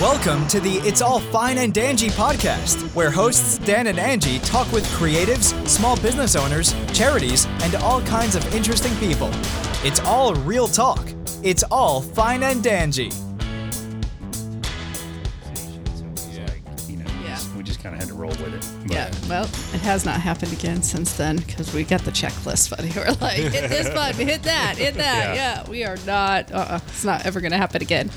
Welcome to the It's All Fine and Dangy podcast, where hosts Dan and Angie talk with creatives, small business owners, charities, and all kinds of interesting people. It's all real talk. It's all fine and dangy. Yeah, you know, we Yeah. just- we just kind of had to roll with it. But Yeah, well, it has not happened again since then because we got the checklist, buddy. We're like, hit this button, hit that, hit that. Yeah. Yeah, we are not, uh, it's not ever going to happen again.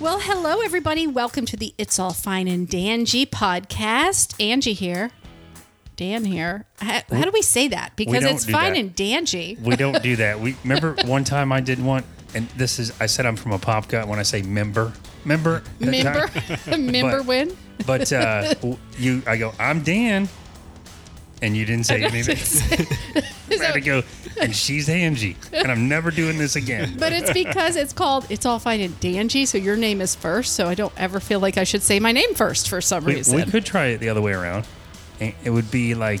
Well, hello, everybody. Welcome to the It's All Fine and Dangy podcast. Angie here. Dan here. How, how do we say that? Because don't it's do fine that. and dangy. we don't do that. We remember one time I did one, and this is I said I'm from a pop gut when I say member, member, Member, member But- win. But uh, you, I go, I'm Dan, and you didn't say anything. I had to go, and she's Angie, and I'm never doing this again. But it's because it's called It's All Fine and Dangy, so your name is first, so I don't ever feel like I should say my name first for some We, reason. we could try it the other way around. It would be like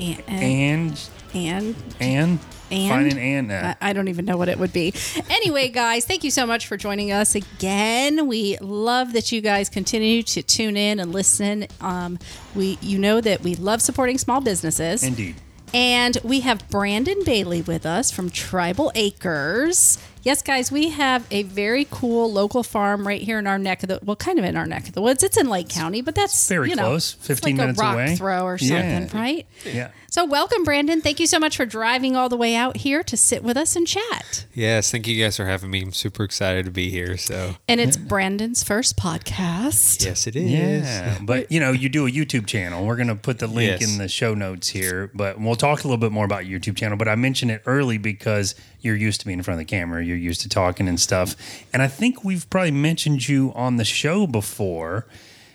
and, and and and And? fine and and. I I don't even know what it would be. Anyway, guys, thank you so much for joining us again. We love that you guys continue to tune in and listen. Um, we, you know that we love supporting small businesses. indeed. And we have Brandon Bailey with us from Tribal Acres. Yes, guys, we have a very cool local farm right here in our neck of the well, kind of in our neck of the woods. It's in Lake County, but that's Very you know, close, it's 15 like minutes a rock away. throw or Yeah. something, right? Yeah. So, welcome, Brandon. Thank you so much for driving all the way out here to sit with us and chat. Yes, thank you guys for having me. I'm super excited to be here. So, And it's Brandon's first podcast. yes, it is. Yeah, but you know, you do a YouTube channel. We're going to put the link Yes. in the show notes here, but we'll talk a little bit more about your YouTube channel. But I mentioned it early because you're used to being in front of the camera, you're used to talking and stuff. And I think we've probably mentioned you on the show before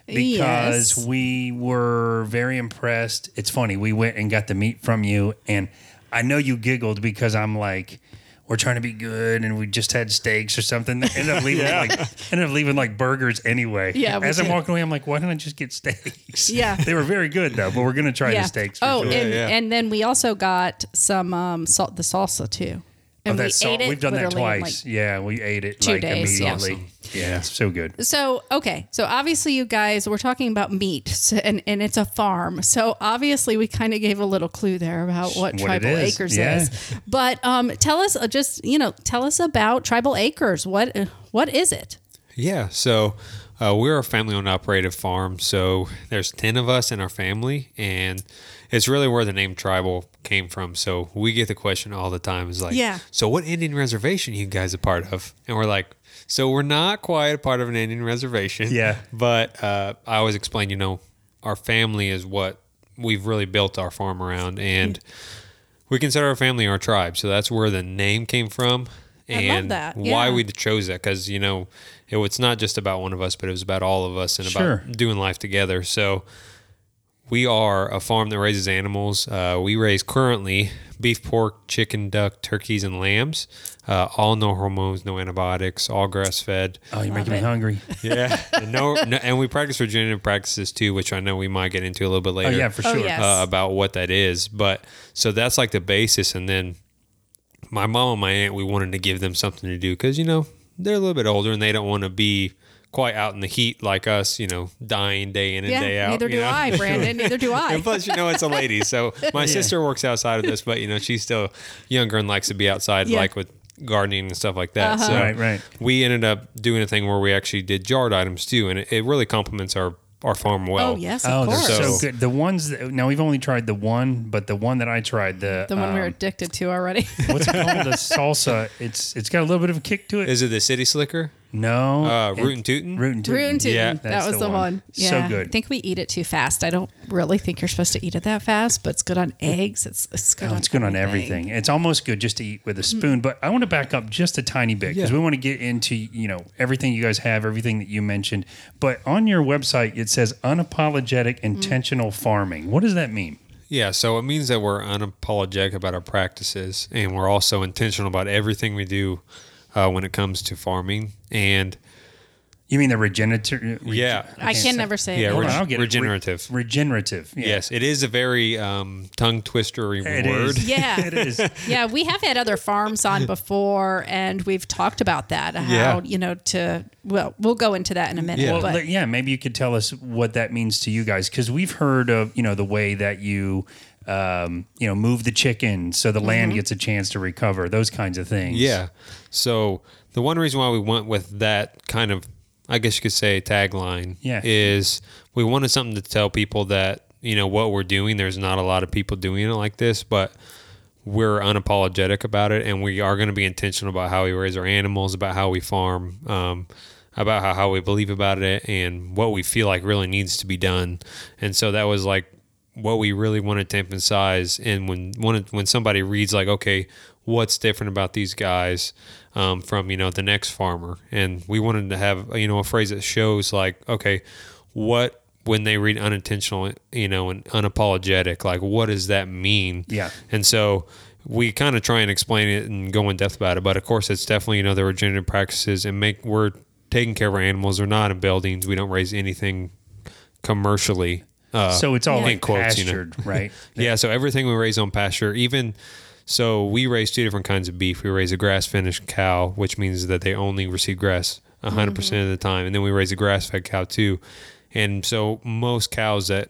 because Yes. we were very impressed. It's funny, we went and got the meat from you, and I know you giggled because I'm like, we're trying to be good, and we just had steaks or something. Ended up leaving like ended up leaving like burgers anyway. Yeah, we As I'm walking away, I'm like, why didn't I just get steaks? Yeah. they were very good though. But we're gonna try the steaks. For oh, sure. and, yeah. and then we also got some um, salt, the salsa too. Oh, And we that's salt. ate it We've done that literally in, twice. yeah, we ate it two like days, immediately. Yeah, it's so good. So okay, so obviously you guys we're talking about meat, so, and and it's a farm. So obviously we kind of gave a little clue there about what, What Tribal is, Acres yeah. is. But um, tell us uh, just you know tell us about Tribal Acres. What uh, what is it? Yeah. So, uh, we're a family owned operated farm. So, there's 10 of us in our family, and it's really where the name tribal came from. So, we get the question all the time is like, Yeah. So, what Indian reservation you guys a part of? And we're like, so we're not quite a part of an Indian reservation. Yeah. But uh, I always explain, you know, our family is what we've really built our farm around. And we consider our family our tribe. So that's where the name came from. I love And that, why yeah. we chose that. Because, you know, it was not just about one of us, but it was about all of us and Sure. about doing life together. So we are a farm that raises animals. Uh, we raise currently beef, pork, chicken, duck, turkeys, and lambs. Uh, all no hormones, no antibiotics, all grass fed. Oh, you're making it. me hungry. Yeah, and no, no, and we practice regenerative practices too, which I know we might get into a little bit later. Oh later. yeah, for Oh, sure. yes. uh, about what that is. But so that's like the basis, and then my mom and my aunt, we wanted to give them something to do because you know they're a little bit older and they don't want to be quite out in the heat like us, you know, dying day in and Yeah, day out. neither you do know? I, Brandon. Neither do I. And plus, you know, it's a lady. So my sister works outside of this, but you know, she's still younger and likes to be outside, Yeah. like with gardening and stuff like that. So Right, right. we ended up doing a thing where we actually did jarred items too, and it, it really complements our our farm well. oh yes, of Oh, they're course. so So- good. The ones that, now we've only tried the one, but the one that I tried the the one we we're um, addicted to already. what's it called? the salsa. It's it's got a little bit of a kick to it. Is it the city slicker? No, Uh, it- rootin' tootin'? Rootin' tootin'. Rootin' Tootin'. Yeah, that was the the, one. one. So good. I think we eat it too fast. I don't really think you're supposed to eat it that fast, but it's good on eggs. It's it's good. Oh, on it's good on everything. It's almost good just to eat with a spoon. But I want to back up just a tiny bit because Yeah. we want to get into you know everything you guys have, everything that you mentioned. But on your website, it says unapologetic intentional farming. What does that mean? Yeah, so it means that we're unapologetic about our practices and we're also intentional about everything we do uh, when it comes to farming. And You mean the regenerative? Yeah. I can never say Yeah, it. Hold on, reg- I'll get it. Re- regenerative. regenerative. Yeah. Yes, it is a very um, tongue twistery It word. is. Yeah. it is. yeah, we have had other farms on before, and we've talked about that. How Yeah. you know to well, we'll go into that in a minute. Yeah. Well, but yeah, maybe you could tell us what that means to you guys because we've heard of you know the way that you um, you know move the chicken so the land Mm-hmm. gets a chance to recover, those kinds of things. Yeah. So the one reason why we went with that kind of, I guess you could say, tagline, Yeah. is we wanted something to tell people that you know what we're doing. There's not a lot of people doing it like this, but we're unapologetic about it, and we are going to be intentional about how we raise our animals, about how we farm. Um, about how, how we believe about it and what we feel like really needs to be done. And so that was like what we really wanted to emphasize. And when when when somebody reads like, okay, what's different about these guys um, from you know the next farmer, and we wanted to have you know a phrase that shows like, okay, what when they read unintentional, you know, and unapologetic, like what does that mean? Yeah. And so we kind of try and explain it and go in depth about it. But of course, it's definitely you know the regenerative practices and make we're taking care of our animals. We're not in buildings. We don't raise anything commercially. Uh, So it's all like In quotes, you know. right? yeah, so everything we raise on pasture, even so, we raise two different kinds of beef. We raise a grass finished cow, which means that they only receive grass 100% mm-hmm. percent of the time, and then we raise a grass fed cow too. And so, most cows that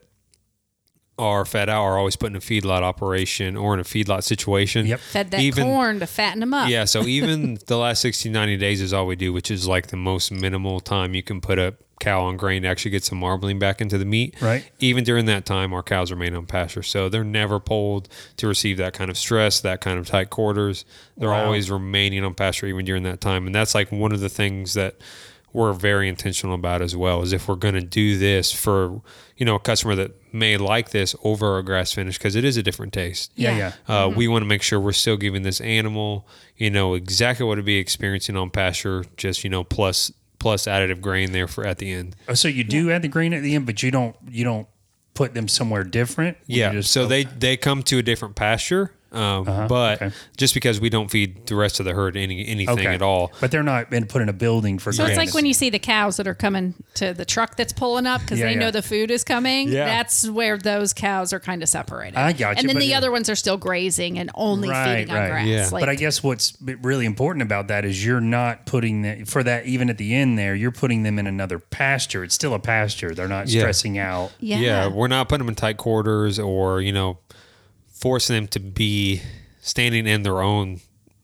are fed out are always put in a feedlot operation or in a feedlot situation. Yep. fed that even- corn to fatten them up. Yeah, so even the last 60, 90 days is all we do, which is like the most minimal time you can put a cow on grain to actually get some marbling back into the meat. Right. Even during that time, our cows remain on pasture. So they're never pulled to receive that kind of stress, that kind of tight quarters. They're Wow. always remaining on pasture even during that time. And that's like one of the things that we're very intentional about as well is if we're going to do this for you know a customer that may like this over a grass finish because it is a different taste Yeah, Yeah. yeah. uh, We want to make sure we're still giving this animal, you know, exactly what it'd be experiencing on pasture, just you know, plus plus additive grain there for at the end. Oh, so you do add the grain at the end, but you don't you don't put them somewhere different. Yeah. just- so they they come to a different pasture, um, but okay. just because we don't feed the rest of the herd any anything okay at all. but they're not been put in a building for. So it's like when you see the cows that are coming to the truck that's pulling up because Yeah, they yeah. know the food is coming. Yeah. That's where those cows are kind of separated. I got you. And then the yeah. other ones are still grazing and only Right, feeding right. on grass. Yeah. Like, but I guess what's really important about that is you're not putting that for that even at the end there. You're putting them in another pasture. It's still a pasture. They're not Yeah. stressing out. yeah. we're not putting them in tight quarters or you know forcing them to be standing in their own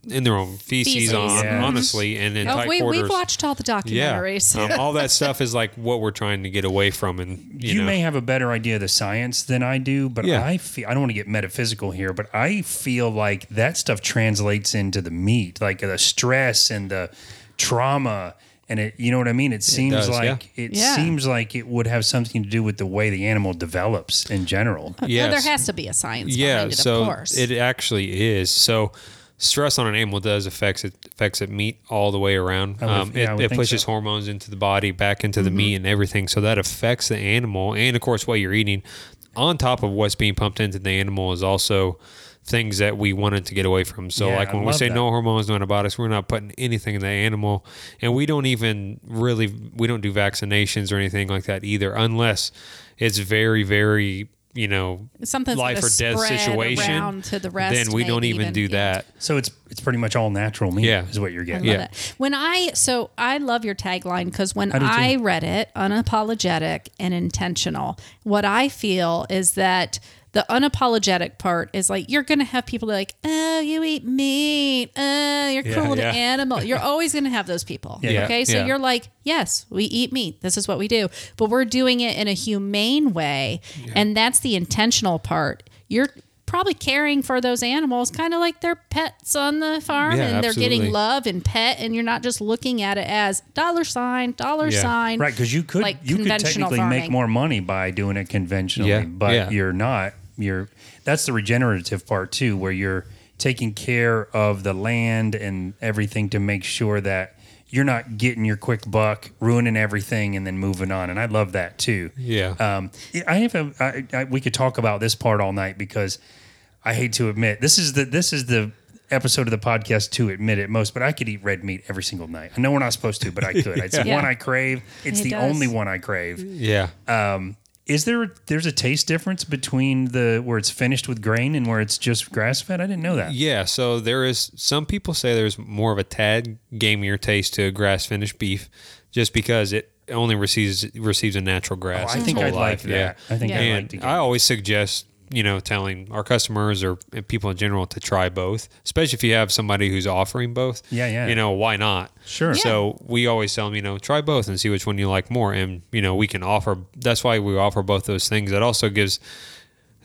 in their own feces, Feces. on Yeah. honestly and in Oh, tight we, quarters. we've watched all the yeah, documentaries. um, all that stuff is like what we're trying to get away from, and you, You, know, may have a better idea of the science than I do, but Yeah. I feel I don't want to get metaphysical here, but I feel like that stuff translates into the meat, like the stress and the trauma and it you know what I mean? It seems does, like it Yeah. seems like it would have something to do with the way the animal develops in general. Well, there has to be a science yeah, behind it, so of course. it actually is. So stress on an animal does affects it affects it meat all the way around. would- Um, yeah, it it pushes so. hormones into the body, back into the Mm-hmm. meat and everything. So that affects the animal, and of course, what you're eating. On top of what's being pumped into the animal is also things that we wanted to get away from. So, Yeah, like when we say that. no hormones, no antibiotics, we're not putting anything in the animal, and we don't even really we don't do vaccinations or anything like that either, unless it's very, very you know something life or death situation. to the rest, then we don't even, even, do yeah. that. So it's it's pretty much all natural meat Yeah. is what you're I getting. love Yeah. it. When I so I love your tagline because when I. I read it, unapologetic and intentional, what I feel is that the unapologetic part is like you're gonna have people like, oh, you eat meat, oh, you're Yeah, cruel to yeah. animal. You're always gonna have those people. Yeah. Okay, so Yeah. you're like, yes, we eat meat. This is what we do, but we're doing it in a humane way, and that's the intentional part. You're probably caring for those animals kind of like they're pets on the farm Yeah, and they're getting love and pet and you're not just looking at it as dollar sign dollar Yeah. sign Right, because you could like you could conventional technically make more money by doing it conventionally, Yeah, but yeah. you're not. You're that's the regenerative part too, where you're taking care of the land and everything to make sure that you're not getting your quick buck, ruining everything, and then moving on. And I love that too. Yeah. Um, I have a. I, I, we could talk about this part all night because I hate to admit this is the this is the episode of the podcast to admit it most, but I could eat red meat every single night. I know we're not supposed to, but I could. It's the Yeah. one I crave. It's He the does. only one I crave. Yeah. Um, is there there's a taste difference between the where it's finished with grain and where it's just grass fed? I didn't know that. Yeah, so there is some people say there's more of a tad gamier taste to grass finished beef just because it only receives receives a natural grass. Oh, I think I'd like life, that. I think Yeah. I'd like to get I always suggest, you know, telling our customers or people in general to try both, especially if you have somebody who's offering both. Yeah, yeah. You know, why not? Sure. Yeah. So we always tell them, you know, try both and see which one you like more. And, you know, we can offer, that's why we offer both those things. It also gives,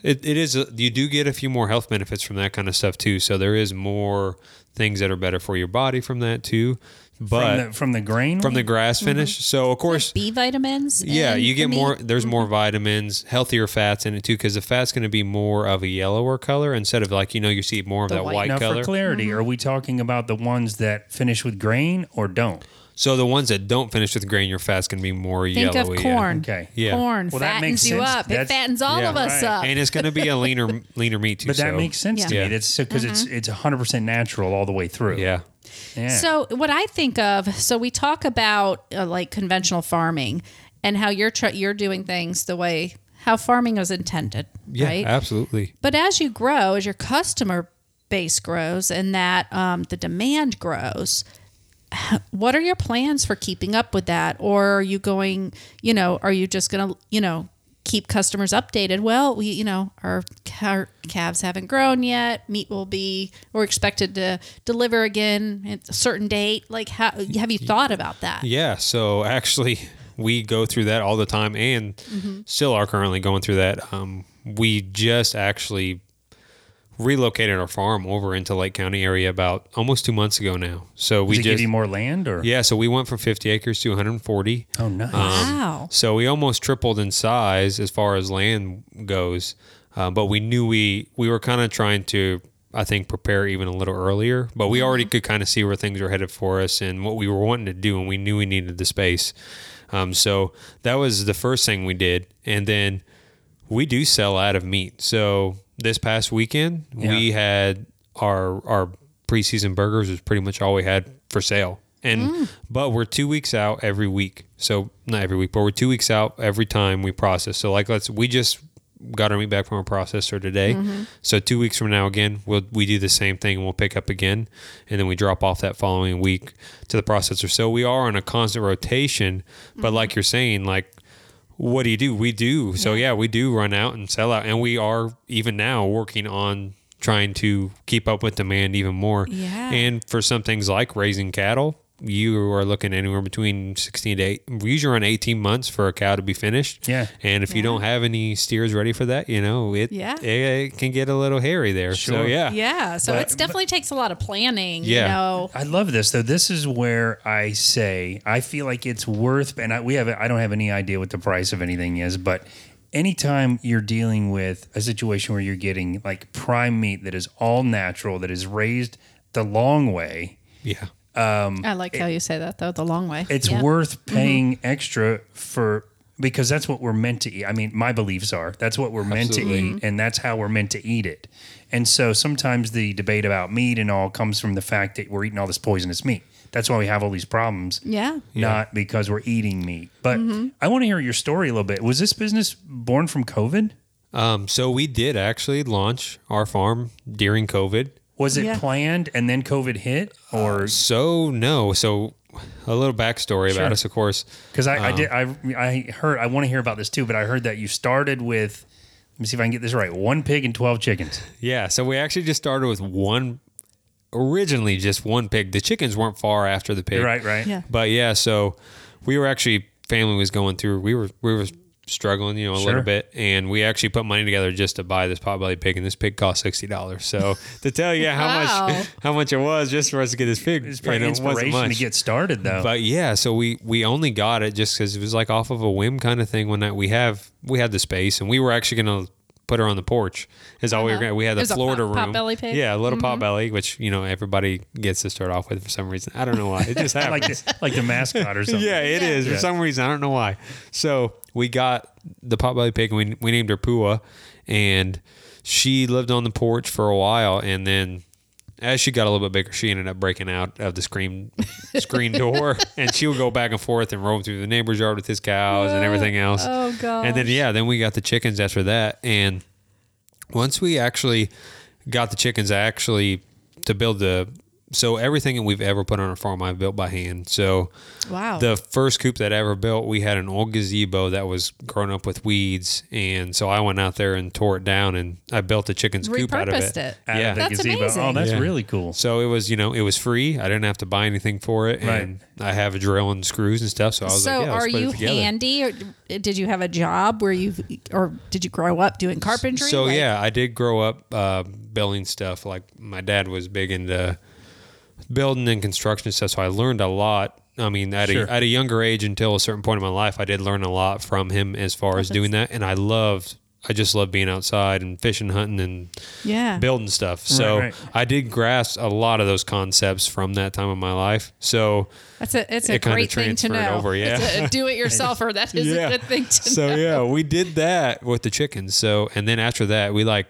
it, it is, a, you do get a few more health benefits from that kind of stuff too. So there is more things that are better for your body from that too. But from the, from the grain from the grass mm-hmm. finish. So of course, B vitamins. yeah, you the get meat? more. There's more mm-hmm. vitamins, healthier fats in it too, because the fat's going to be more of a yellower color instead of like you know you see more of The that white. white, now color. for clarity, mm-hmm. are we talking about the ones that finish with grain or don't? so the ones that don't finish with grain, your fat's going to be more Think yellowy. of yeah. corn. Okay. Yeah. Corn Well, that fattens makes you sense. up. It fattens all yeah, of us right. up. and it's going to be a leaner leaner meat too. But that so, makes sense to me. It's because it's it's 100 percent natural all the way through. Yeah. Yeah. So what I think of, so we talk about uh, like conventional farming and how you're tr- you're doing things the way how farming was intended, Yeah. right? Absolutely. But as you grow, as your customer base grows and that um, the demand grows, what are your plans for keeping up with that? Or are you going, you know, are you just going to, you know, keep customers updated? Well, we, you know, our, our calves haven't grown yet. Meat will be, we're expected to deliver again at a certain date. Like, how, have you thought about that? Yeah. So actually, we go through that all the time, and Mm-hmm. still are currently going through that. Um, we just actually relocated our farm over into Lake County area about almost two months ago now. So we it just give you more land or? yeah. So we went from 50 acres to 140. Oh, nice. Wow. So we almost tripled in size as far as land goes. Uh, but we knew we we were kind of trying to I think prepare even a little earlier. But we already could kind of see where things were headed for us and what we were wanting to do, and we knew we needed the space. Um, so that was the first thing we did, and then we do sell out of meat. So this past weekend we had our our preseason burgers was pretty much all we had for sale. And mm. but we're two weeks out every week. So not every week, but we're two weeks out every time we process. So like let's we just got our meat back from our processor today. Mm-hmm. So two weeks from now again, we'll we do the same thing and we'll pick up again and then we drop off that following week to the processor. So we are on a constant rotation. But mm-hmm. like you're saying, like what do you do? We do. So yeah, we do run out and sell out, and we are even now working on trying to keep up with demand even more. Yeah. And for some things like raising cattle, you are looking anywhere between 16 to 8 usually run 18 months for a cow to be finished Yeah. and if you don't have any steers ready for that you know it, Yeah. it, it can get a little hairy there so Sure. yeah Yeah. So it definitely takes a lot of planning. Yeah. You know, I love this though. This is where I say I feel like it's worth, and I, we have I don't have any idea what the price of anything is, but anytime you're dealing with a situation where you're getting like prime meat that is all natural, that is raised the long way, yeah I like how you say that though, the long way. it's Yeah. worth paying extra for because that's what we're meant to eat. I mean, my beliefs are that's what we're meant to eat, and that's how we're meant to eat it. And so sometimes the debate about meat and all comes from the fact that we're eating all this poisonous meat. That's why we have all these problems. Yeah. Not because we're eating meat. But Mm-hmm. I want to hear your story a little bit. Was this business born from COVID? um, so we did actually launch our farm during covid Was it Yeah. planned and then COVID hit, or so no so a little backstory Sure. about us of course because I, I um, did I I heard I want to hear about this too, but I heard that you started with. Let me see if I can get this right. One pig and twelve chickens. Yeah, so we actually just started with one, originally just one pig. The chickens weren't far after the pig, Right, right. Yeah. But yeah, so we were actually family was going through. We were we were struggling, you know, a Sure. little bit, and we actually put money together just to buy this potbelly pig, and this pig cost sixty dollars. So to tell you how Wow. much how much it was just for us to get this pig, It's probably and it wasn't inspiration to get started though. But yeah, so we we only got it just because it was like off of a whim kind of thing. When that we have we had the space, and we were actually gonna put her on the porch. Is all we were Uh-huh. gonna. We had the It a Florida pot- room. potbelly pig? Yeah, a little pot belly, which you know everybody gets to start off with for some reason. I don't know why. It just happens. like the, like the mascot or something. Yeah, it is Yeah. for some reason. I don't know why. So we got the pot belly pig, and we we named her Pua, and she lived on the porch for a while, and then as she got a little bit bigger, she ended up breaking out of the screen screen door, and she would go back and forth and roam through the neighbor's yard with his cows and everything else. Oh, gosh. And then yeah, then we got the chickens after that, and once we actually got the chickens, I actually to build the so everything that we've ever put on our farm, I built by hand. So Wow. the first coop that I ever built, we had an old gazebo that was grown up with weeds, and so I went out there and tore it down, and I built a chicken's coop out of Repurposed it. it. Out yeah. of the That's gazebo. amazing. Oh, that's Yeah. really cool. So it was, you know, it was free. I didn't have to buy anything for it, Right. and I have a drill and screws and stuff. So I was so like, yeah, are put you it handy or did you have a job where you or did you grow up doing carpentry? So Like- yeah, I did grow up uh, building stuff. Like my dad was big into building and construction stuff, so I learned a lot. I mean, at, Sure. a, at a younger age, until a certain point in my life, I did learn a lot from him as far as doing that, and I loved. I just love being outside and fishing, hunting, and Yeah. building stuff. So right. I did grasp a lot of those concepts from that time of my life. So That's a it's a It kinda great thing to know. over, yeah. It's a do it yourselfer. That is a good thing to so know. yeah, we did that with the chickens. So and then after that, we like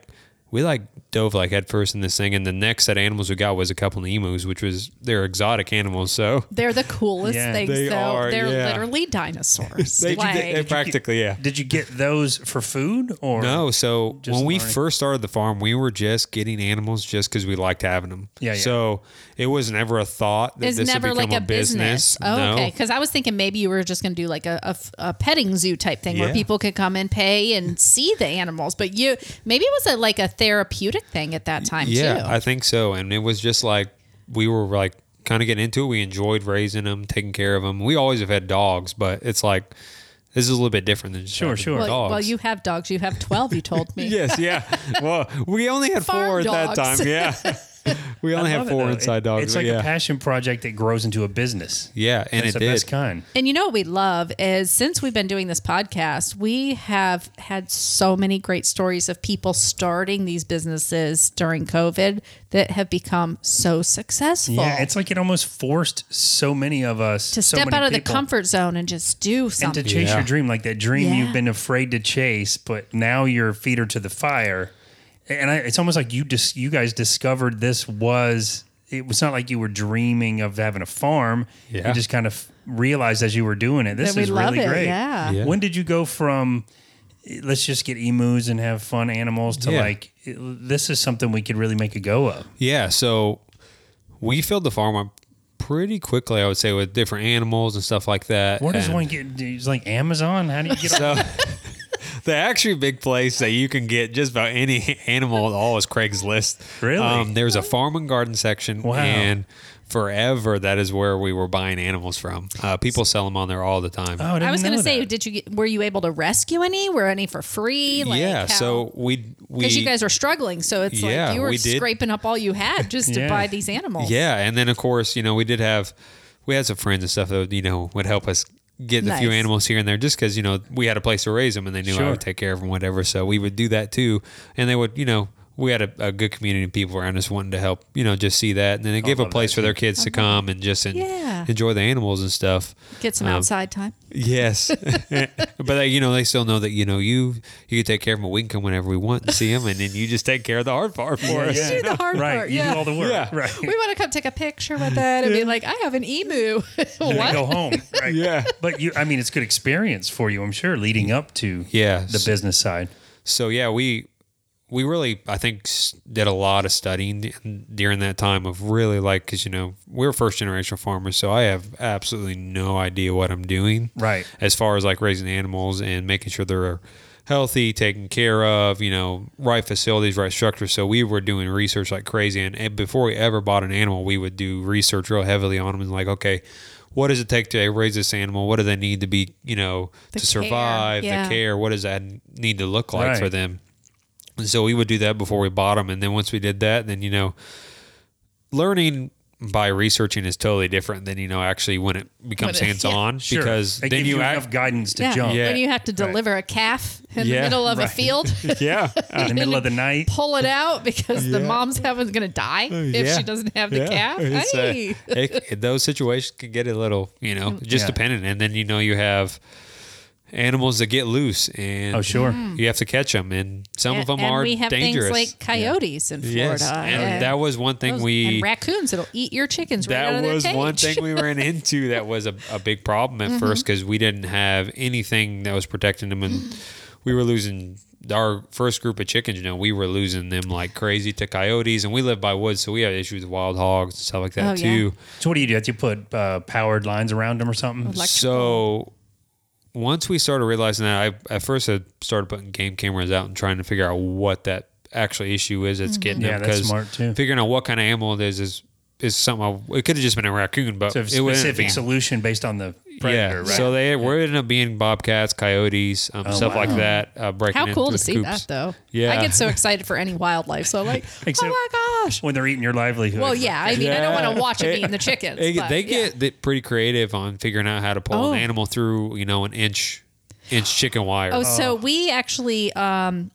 we like dove like head first in this thing. And the next set of animals we got was a couple of emus, which was they're exotic animals. So They're the coolest Yeah. things They though. are, They're yeah. literally dinosaurs. they, like, they, practically yeah. Did you get those for food or No, so Just when we learning. first started the farm, we were just getting animals just because we liked having them. Yeah, yeah. So it was never a thought that it's this never would like become a business. Oh, no. okay. Because I was thinking maybe you were just going to do like a a petting zoo type thing where people could come and pay and see the animals. But you maybe it was a, like a therapeutic thing at that time Yeah, too. I think so. And it was just like we were like kind of getting into it. We enjoyed raising them, taking care of them. We always have had dogs, but it's like this is a little bit different than just Sure, sure. well, dogs. well, you have dogs. You have twelve. You told me. yes, yeah. Well, we only had Farm four at that time. Yeah, we only I had it, four inside dogs. It's like yeah. a passion project that grows into a business. yeah, and That's it the did. best kind. And you know what we love is since we've been doing this podcast, we have had so many great stories of people starting these businesses during COVID that have become so successful. Yeah, it's like it almost forced so many of us to so step out of the comfort zone and just do something. and to chase Yeah. your dream, like that dream Yeah. you've been afraid to chase, but now you're to the fire. And I, it's almost like you just you guys discovered this was. It was not like you were dreaming of having a farm. Yeah. You just kind of realized as you were doing it. This is love really it, great. yeah. Yeah. When did you go from let's just get emus and have fun animals to Yeah. like this is something we could really make a go of? Yeah, so we filled the farm up pretty quickly, I would say, with different animals and stuff like that. Where does And- one get? It's like Amazon. How do you get? So the actually big place that you can get just about any animal at all is Craigslist. Really? Um, there's a farm and garden section, Wow. and forever that is where we were buying animals from. Uh, people sell them on there all the time. Oh, I, didn't I was going to say, did you get, were you able to rescue any? Were any for free? Like yeah, so we we because you guys are struggling, so it's Yeah, like you were we scraping up all you had just to buy these animals. Yeah, and then of course, you know, we did have we had some friends and stuff that you know would help us get a few animals here and there just because you know we had a place to raise them and they knew I would take care of them, whatever. So we would do that too, and they would, you know. We had a, a good community of people around us wanting to help, you know, just see that, and then they gave a place for their kids to come and just en- Yeah. enjoy the animals and stuff. Get some Um, outside time. Yes, but they, you know they still know that you know you you can take care of them. We can come whenever we want and see them, and then you just take care of the hard part for us. do the hard right. part, You yeah. do all the work. Yeah. Right. We want to come take a picture with it and be like, I have an emu. and then what? go home. Right. Yeah. But you, I mean, it's good experience for you, I'm sure, leading up to Yeah, the business side. So yeah, we we really I think did a lot of studying during that time of really like because you know we're first generation farmers, so I have absolutely no idea what I'm doing. Right. As far as like raising animals and making sure they're healthy, taken care of, you know, right facilities, right structure. So we were doing research like crazy, and, and before we ever bought an animal, we would do research real heavily on them and like, okay. What does it take to raise this animal? What do they need to be, you know, The to care, survive? yeah. The care. What does that need to look like Right. for them? And so we would do that before we bought them, and then once we did that, then you know, learning by researching is totally different than you know actually when it becomes hands on Sure. because it then gives you you act, enough guidance to yeah. jump Yeah. When you have to deliver a calf in Yeah, the middle of a right. field, yeah in the middle of the night. pull it out because the mom's having going to die if Yeah. she doesn't have the Yeah. calf. It's, uh, Hey. it- it- those situations can get a little you know just Yeah. dependent and then you know you have animals that get loose, and Oh, sure. you have to catch them, and some of them and are we have dangerous. things like coyotes in Florida. yes, and that was one thing Those- we and raccoons that'll eat your chickens that of their was one thing we ran into that was a, a big problem at Mm-hmm. first because we didn't have anything that was protecting them and we were losing our first group of chickens you know we were losing them like crazy to coyotes and we live by woods so we have issues with wild hogs and stuff like that Oh, yeah. too So what do you do? Have you put uh, powered lines around them or something? Electrical. so once we started realizing that i at first i started putting game cameras out and trying to figure out what that actual issue is Mm-hmm. that's getting Yeah, them that's 'cause smart, too. figuring out what kind of animal it is is is something I, it could have just been a raccoon but So a it wasn't specific solution based on the predator, right? So they were ended up being bobcats, coyotes, um, stuff like that. Uh, breaking How cool through to the see coops. that, though. Yeah. I get so excited for any wildlife. So, like, Except- oh my gosh. when they're eating your livelihood. Well, yeah. I mean, I don't want to watch them eating the chickens. They, but, they yeah. get th- pretty creative on figuring out how to pull Oh. an animal through, you know, an inch inch chicken wire. Oh, so we actually um,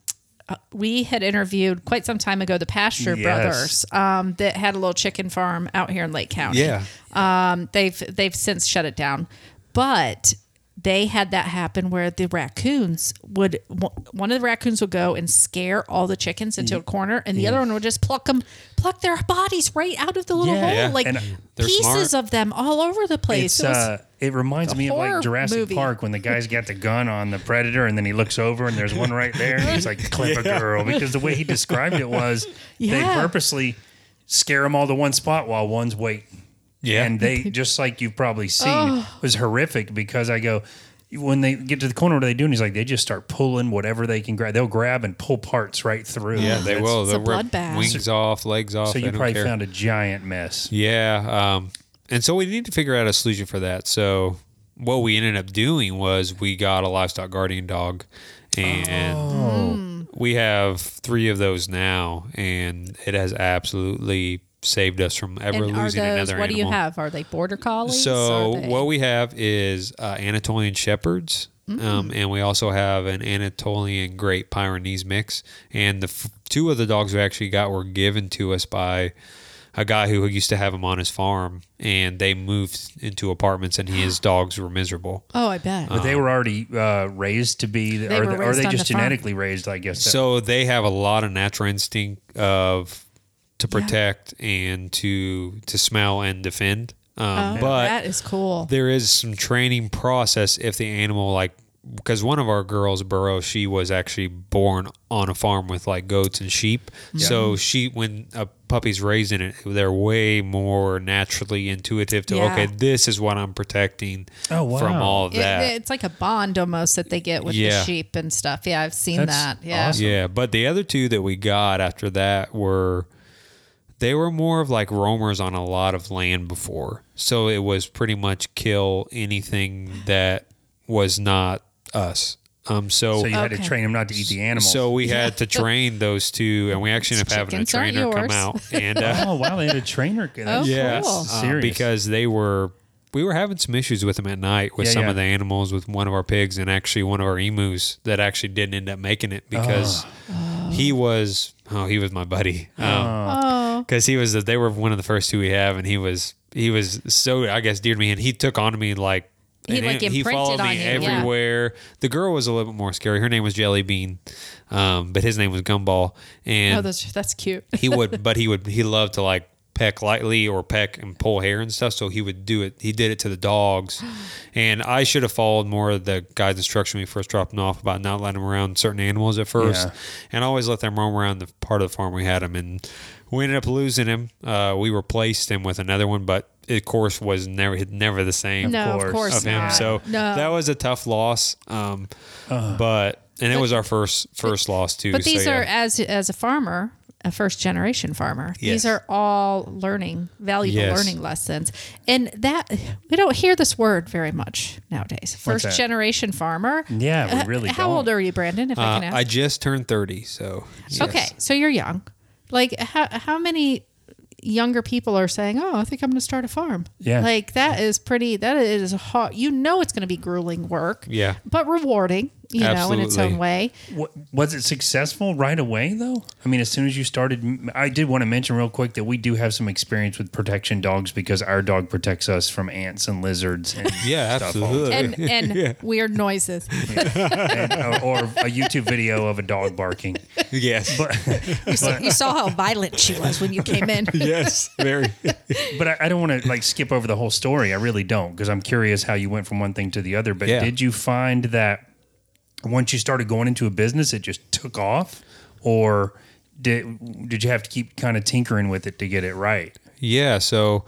uh, we had interviewed quite some time ago the Pasture Yes. Brothers um, that had a little chicken farm out here in Lake County. yeah. Um, they've they've since shut it down, but they had that happen where the raccoons would one of the raccoons would go and scare all the chickens into mm. a corner, and the mm. other one would just pluck them, pluck their bodies right out of the little Yeah. hole, Yeah. like And uh, pieces smart. of them all over the place. It's, It was- uh, it reminds me of like Jurassic movie. Park when the guy's got the gun on the predator and then he looks over and there's one right there and he's like, clip a girl. Because the way he described it was they purposely scare them all to one spot while one's waiting. Yeah. And they, just like you've probably seen, was horrific because I go, when they get to the corner, what do they do? And he's like, they just start pulling whatever they can grab. They'll grab and pull parts right through. yeah, they That's- will. It's a They'll rip bloodbath. wings off, legs off. So you probably care. found a giant mess. Yeah. Um, and so we need to figure out a solution for that. So what we ended up doing was we got a livestock guardian dog and Oh. we have three of those now and it has absolutely saved us from ever and losing those, another what do you have? Are they border collies? So they- what we have is uh, Anatolian shepherds, Mm. um, and we also have an Anatolian Great Pyrenees mix. And the f- two of the dogs we actually got were given to us by a guy who used to have them on his farm, and they moved into apartments, and his dogs were miserable. oh, I bet. But they were already uh, raised to be, They or were are raised they on just the farm. genetically raised? I guess. So they have a lot of natural instinct of to protect and to to smell and defend. Um, oh, but that is cool. there is some training process if the animal like because one of our girls burrow she was actually born on a farm with like goats and sheep so she when a puppy's raised in it they're way more naturally intuitive to Yeah. okay this is what i'm protecting Oh, wow. from all of It- that it's like a bond almost that they get with the sheep and stuff. Yeah, I've seen That's that. Yeah. awesome. yeah but the other two that we got after that were they were more of like roamers on a lot of land before so it was pretty much kill anything that was not us um so So you had to train them not to eat the animals. So we had to train those two, and we actually ended up having a trainer come out. And uh, oh wow, they had a trainer. That's yeah, cool. uh, serious. because they were we were having some issues with them at night with Yeah, some yeah. of the animals, with one of our pigs, and actually one of our emus that actually didn't end up making it because he was oh he was my buddy. Oh. Because he was they were one of the first two we have, and he was he was so I guess dear to me, and he took on to me like. He, and like, he imprinted followed on me you, yeah. everywhere. The girl was a little bit more scary. Her name was Jelly Bean, um, but his name was Gumball. And Oh, that's that's cute. he would, but he would, he loved to like peck lightly or peck and pull hair and stuff. So he would do it. He did it to the dogs, and I should have followed more of the guide's instruction when we first dropped them off about not letting them around certain animals at first, Yeah. and always let them roam around the part of the farm we had them. And we ended up losing him. Uh, we replaced him with another one, but it, of course was never never the same no, course. of course of him. not. So no. that was a tough loss. Um, but and it was our first first loss too. But these so, are yeah. as as a farmer, a first generation farmer. Yes. These are all learning valuable Yes. learning lessons, and that we don't hear this word very much nowadays. First generation farmer. Yeah, we Uh, really How don't. old are you, Brandon? If I Uh, can ask. I just turned thirty, so yes. Okay, so you're young. Like how how many younger people are saying, "Oh, I think I'm going to start a farm." Yeah. like that is pretty. That is hard. You know, it's going to be grueling work. Yeah. but rewarding. You know, in its own way. Wa- Was it successful right away though? I mean, as soon as you started, I did want to mention real quick that we do have some experience with protection dogs because our dog protects us from ants and lizards. And Yeah, stuff all the absolutely. And and weird noises. and, or, or a YouTube video of a dog barking. yes. But you saw how violent she was when you came in. yes. Very. but I, I don't want to like skip over the whole story. I really don't because I'm curious how you went from one thing to the other. But Yeah. did you find that once you started going into a business, it just took off, or did did you have to keep kind of tinkering with it to get it right? Yeah. So,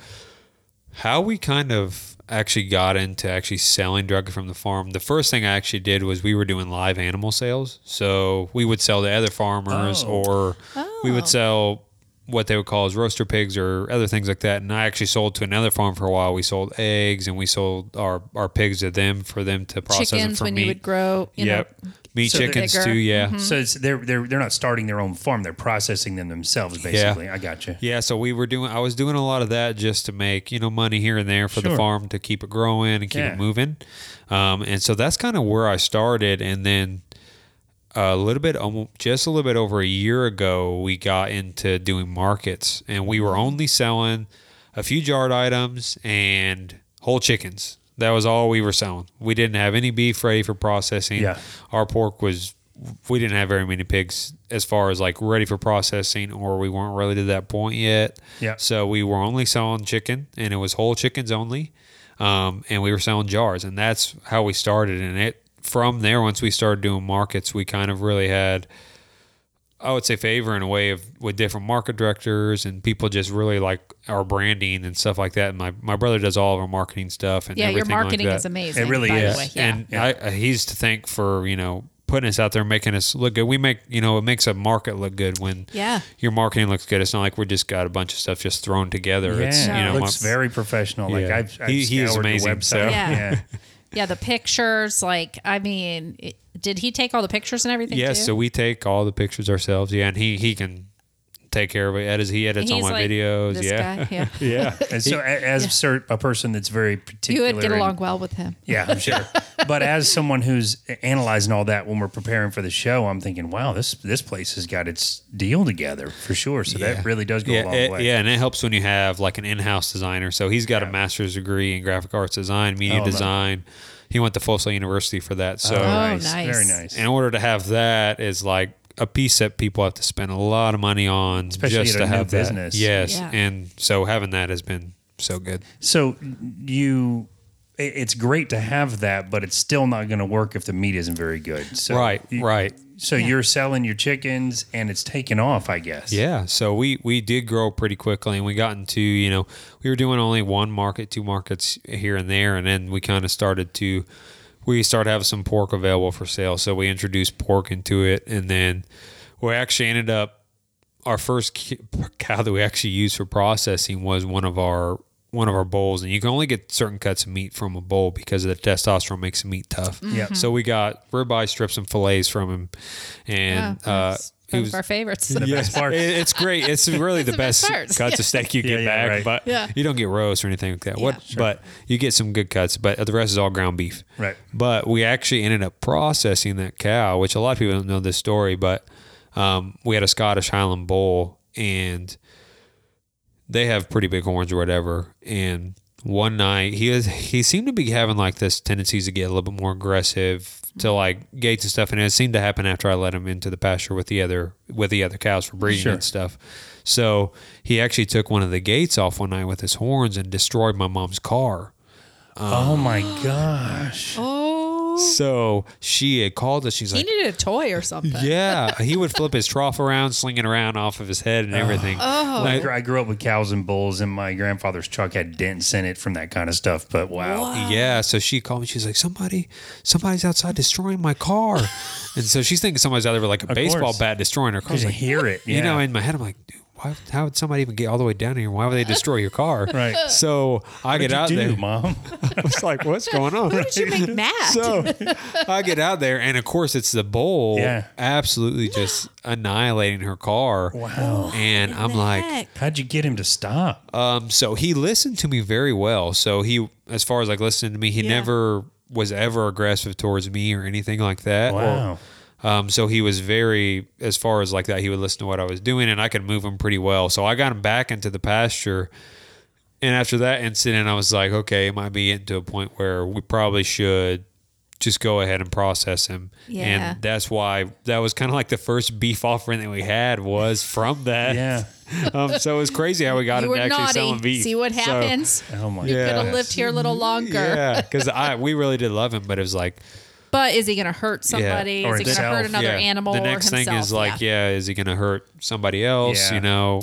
how we kind of actually got into actually selling directly from the farm, the first thing I actually did was we were doing live animal sales. So, we would sell to other farmers Oh. or we Oh. would sell what they would call as roaster pigs or other things like that. And I actually sold to another farm for a while. We sold eggs and we sold our, our pigs to them for them to process them Chickens for when meat. you would grow. You yep. know, Meat So chickens too. Yeah. So it's, they're they're they're not starting their own farm; they're processing them themselves. Basically, yeah. I got you. Yeah, so we were doing. I was doing a lot of that just to make you know money here and there for Sure. the farm to keep it growing and keep Yeah. it moving. Um, and so that's kind of where I started. And then a little bit, almo- just a little bit over a year ago, we got into doing markets, and we were only selling a few jarred items and whole chickens. That was all we were selling. We didn't have any beef ready for processing. Yeah. Our pork was we didn't have very many pigs as far as like ready for processing or we weren't really to that point yet. Yeah. So we were only selling chicken and it was whole chickens only. Um, and we were selling jars and that's how we started and it from there once we started doing markets we kind of really had I would say favor in a way of with different market directors and people just really like our branding and stuff like that. And my, my brother does all of our marketing stuff and yeah, your everything like marketing that. is amazing. It really by is. The way. Yeah. And I, I, he's to thank for you know putting us out there, making us look good. We make you know it makes a market look good when Yeah. your marketing looks good. It's not like we just got a bunch of stuff just thrown together. Yeah, It's you know it looks my- very professional. Like I've, I've He- he is scoured the amazing, website. so- Yeah. yeah. yeah, the pictures. Like, I mean, it, did he take all the pictures and everything? Yes, too? so we take all the pictures ourselves. Yeah, and he he can take care of it. Edits he edits all my like, videos. This yeah, guy, yeah. yeah. And so, a- as cer- a person that's very You particular, would get and- along well with him. Yeah, I'm sure. but as someone who's analyzing all that when we're preparing for the show, I'm thinking, wow, this this place has got its deal together for sure. So that really does go yeah, a long it- way. yeah, and it helps when you have like an in-house designer. So he's got a master's degree in graphic arts design, media Oh, I love it. design. He went to Full Sail University for that. So Oh, Oh, nice. nice. Very nice. in order to have that is like a piece that people have to spend a lot of money on Especially just to have that. business. Yes, Yeah. and so having that has been so good. So you, it's great to have that, but it's still not going to work if the meat isn't very good. So right, you- right. So you're selling your chickens, and it's taken off, I guess. Yeah, so we we did grow pretty quickly, and we got into you know we were doing only one market, two markets here and there, and then we kind of started to we started having some pork available for sale, so we introduced pork into it, and then we actually ended up our first cow that we actually used for processing was one of our one of our bowls, and you can only get certain cuts of meat from a bowl because of the testosterone makes the meat tough. Yeah. So we got ribeye strips and fillets from him, and Yeah, uh, that's he one was of our favorites. The best part. it- it's great. It's really the the best best parts. cuts of steak you get yeah, back, right. but Yeah. you don't get roast or anything like that. Yeah. What? But you get some good cuts. But the rest is all ground beef. Right. But we actually ended up processing that cow, which a lot of people don't know this story. But um, we had a Scottish Highland bull, and they have pretty big horns or whatever. And one night he was he seemed to be having like this tendencies to get a little bit more aggressive to like gates and stuff and it seemed to happen after I let him into the pasture with the other with the other cows for breeding Sure. and stuff. So he actually took one of the gates off one night with his horns and destroyed my mom's car. oh my gosh. oh, So she had called us. She's he like, needed a toy or something. "Yeah." He would flip his trough around, slinging around off of his head and everything. Oh, I, I grew up with cows and bulls, and my grandfather's truck had dents in it from that kind of stuff. But wow, Yeah, so she called me. She's like, "Somebody, somebody's outside destroying my car," and so she's thinking somebody's out there with like a baseball course. bat destroying her car. I because was you like, hear it. Yeah. You know, in my head, I'm like, dude, why, how would somebody even get all the way down here? Why would they destroy your car? Right. So I get out do, there. mom. I was like, what's going on? Who did you make mad? so I get out there, and of course, it's the bull Yeah. absolutely just annihilating her car. Wow. And I'm like, heck? How'd you get him to stop? um, so he listened to me very well. So he, as far as like listening to me, he Yeah. never was ever aggressive towards me or anything like that. or- Wow. Um, so he was very, as far as like that, he would listen to what I was doing, and I could move him pretty well. So I got him back into the pasture. And after that incident, I was like, okay, it might be getting to a point where we probably should just go ahead and process him. Yeah. And that's why that was kind of like the first beef offering that we had was from that. Yeah. Um, so it was crazy how we got you him were to actually selling beef. See what So- happens. Oh my. you could Yeah. have lived here a little longer. yeah, because I we really did love him, but it was like But is he going to hurt somebody? Or Is he going to hurt another yeah. animal The or next himself? thing is like, yeah. is he going to hurt somebody else? Yeah. You know,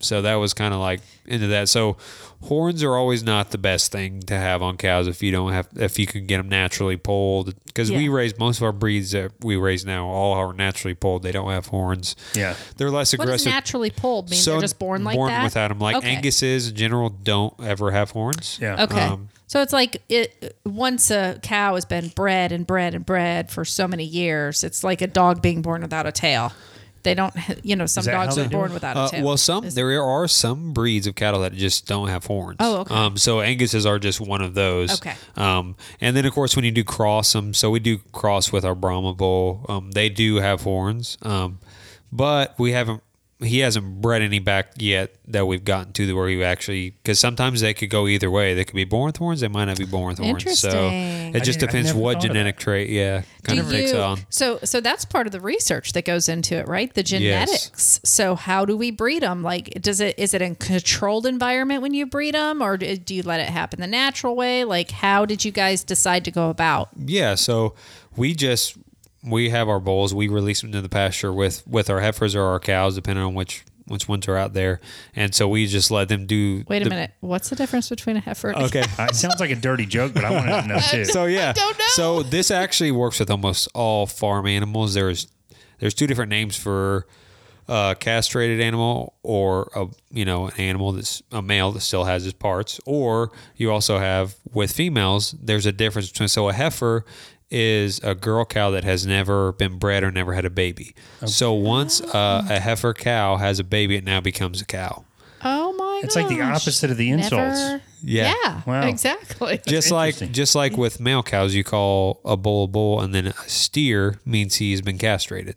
so that was kind of like into that. So horns are always not the best thing to have on cows if you don't have if you can get them naturally polled because we raise most of our breeds that we raise now all are naturally polled. They don't have horns. Yeah. They're less What does aggressive. naturally polled mean? They're just born like that? without them. Like Okay. Angus's in general don't ever have horns. Yeah. Okay. Um, so it's like it once a cow has been bred and bred and bred for so many years, it's like a dog being born without a tail. They don't, you know, some dogs are born it? without a Uh, tail. well, some Is- there are some breeds of cattle that just don't have horns. Oh, okay. Um, so Angus's are just one of those. Okay. Um, and then of course when you do cross them, so we do cross with our Brahma bull. Um, they do have horns. Um, but we haven't. He hasn't bred any back yet that we've gotten to where he actually because sometimes they could go either way. They could be born with horns. They might not be born with horns. So it just I didn't- depends what genetic trait. Yeah, kind Do of takes on. So, so that's part of the research that goes into it, right? The genetics. So, how do we breed them? Like, does it is it in controlled environment when you breed them, or do do you let it happen the natural way? Like, how did you guys decide to go about? Yeah, so we just we have our bulls. We release them to the pasture with with our heifers or our cows, depending on which which ones are out there. And so we just let them do. Wait a the- minute. What's the difference between a heifer? and Okay. Uh, it sounds like a dirty joke, but I want to know too. So yeah, don't know. So this actually works with almost all farm animals. There's there's two different names for a castrated animal or a you know an animal that's a male that still has his parts, or you also have with females. There's a difference between so a heifer is a girl cow that has never been bred or never had a baby. So once uh, a heifer cow has a baby, it now becomes a cow. oh my! It's like the opposite of the insults. Never. Yeah. Yeah. Wow. Exactly. just like just like with male cows, you call a bull a bull, and then a steer means he's been castrated.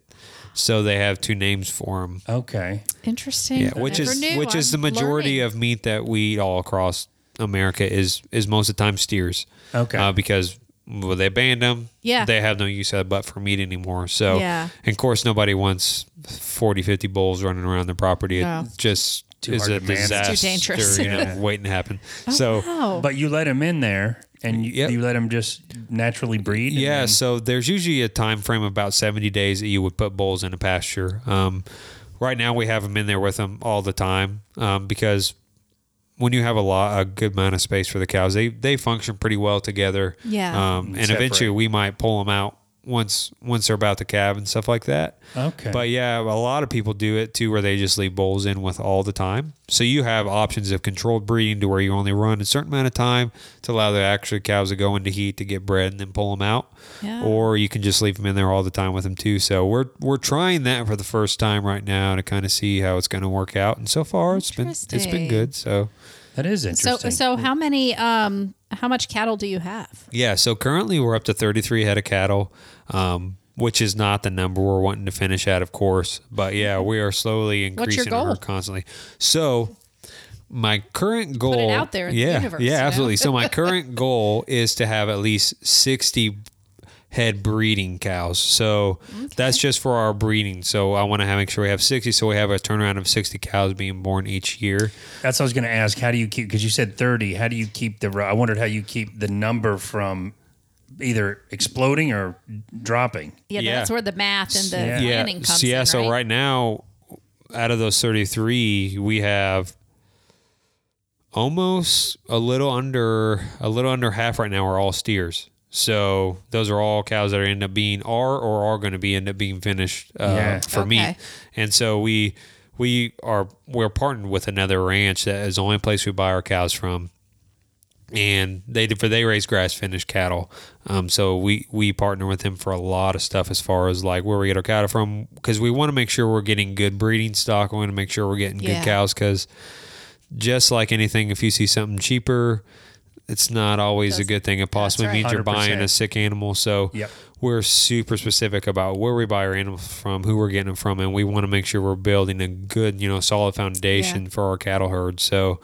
So they have two names for him. Okay. Interesting. Yeah, which is knew. which is the I'm majority learning. of meat that we eat all across America is is most of the time steers. Okay. uh, because well, they banned them. Yeah. they have no use of that butt for meat anymore. So Yeah. and of course nobody wants 40, 50 bulls running around their property. No. It just Too is a to manage. It's disaster. too dangerous. You know, waiting to happen. so. Oh. But you let them in there, and you, Yep. you let them just naturally breed. Yeah, then- so there's usually a time frame of about 70 days that you would put bulls in a pasture. Um, right now, we have them in there with them all the time um, because when you have a lot, a good amount of space for the cows, they they function pretty well together. Yeah. Um, and Separate. eventually, we might pull them out once once they're about to calve and stuff like that. Okay. But yeah, a lot of people do it too, where they just leave bulls in with all the time. So you have options of controlled breeding to where you only run a certain amount of time to allow the actual cows to go into heat to get bred and then pull them out. Yeah. Or you can just leave them in there all the time with them too. So we're we're trying that for the first time right now to kind of see how it's going to work out. And so far, it's been it's Interesting. been good. So that is So, interesting. so how many? Um, how much cattle do you have? yeah, so currently we're up to 33 head of cattle. Um, which is not the number we're wanting to finish at, of course. But yeah, we are slowly increasing our constantly. So my current goal Put it out there in the yeah, universe, you Yeah, know? absolutely. So my current goal is to have at least 60 head breeding cows. So that's just for our breeding. So I want to make sure we have 60 so we have a turnaround of 60 cows being born each year. That's what I was going to ask. How do you keep? Because you said thirty. How do you keep the? I wondered how you keep the number from either exploding or dropping. Yeah, Yeah. that's where the math and the Yeah. planning yeah. comes So, yeah, in. so right now out of those 33, we have almost a little under a little under half right now are all steers. So those are all cows that are end up being are or are going to be end up being finished uh, Yeah. for Okay. meat. And so we we are we're partnered with another ranch that is the only place we buy our cows from and they for they raise grass finished cattle. Um, so we we partner with them for a lot of stuff as far as like where we get our cattle from because we want to make sure we're getting good breeding stock. We want to make sure we're getting Yeah. good cows because just like anything, if you see something cheaper, it's not always a good thing. It possibly right. means you're buying a sick animal. So Yep. we're super specific about where we buy our animals from, who we're getting them from, and we want to make sure we're building a good, you know, solid foundation Yeah. for our cattle herd. So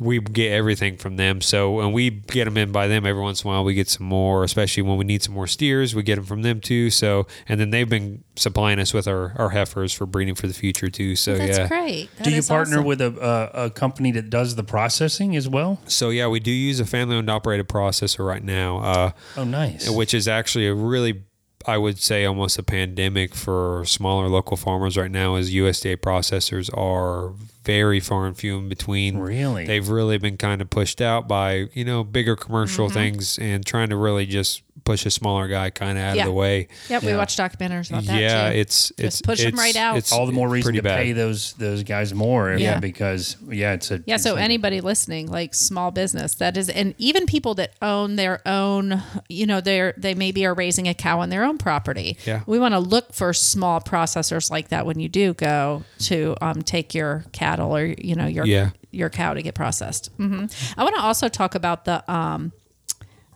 we get everything from them. So and we get them in by them every once in a while. We get some more, especially when we need some more steers. We get them from them too. So and then they've been supplying us with our, our heifers for breeding for the future too. So That's yeah. great. That Do you partner awesome. with a, a a company that does the processing as well? So yeah, we do use a family-owned operated processor right now. Uh, Oh, nice. which is actually a really I would say almost a pandemic for smaller local farmers right now is USDA processors are very far and few in between. Really? They've really been kind of pushed out by, you know, bigger commercial things and trying to really just push a smaller guy kind of out Yeah. of the way. Yep, we Yeah. watch documentaries about that. yeah, too. it's it's Just push 'em it's- right out. It's all the more reason to bad. pay those those guys more. Yeah. because yeah, it's a Yeah, it's so like anybody listening, like small business, that is, and even people that own their own, you know, they're they maybe are raising a cow on their own property. Yeah. we want to look for small processors like that when you do go to um, take your cattle or you know your Yeah. your cow to get processed. hmm I want to also talk about the um,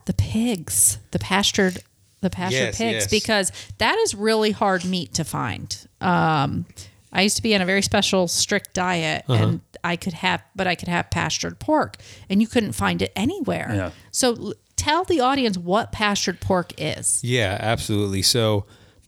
the pigs, the pastured the pastured Yes, pigs, yes. because that is really hard meat to find. Um, I used to be on a very special strict diet, Uh-huh. and I could have, but I could have pastured pork, and you couldn't find it anywhere. Yeah. So l- tell the audience what pastured pork is. Yeah, absolutely. So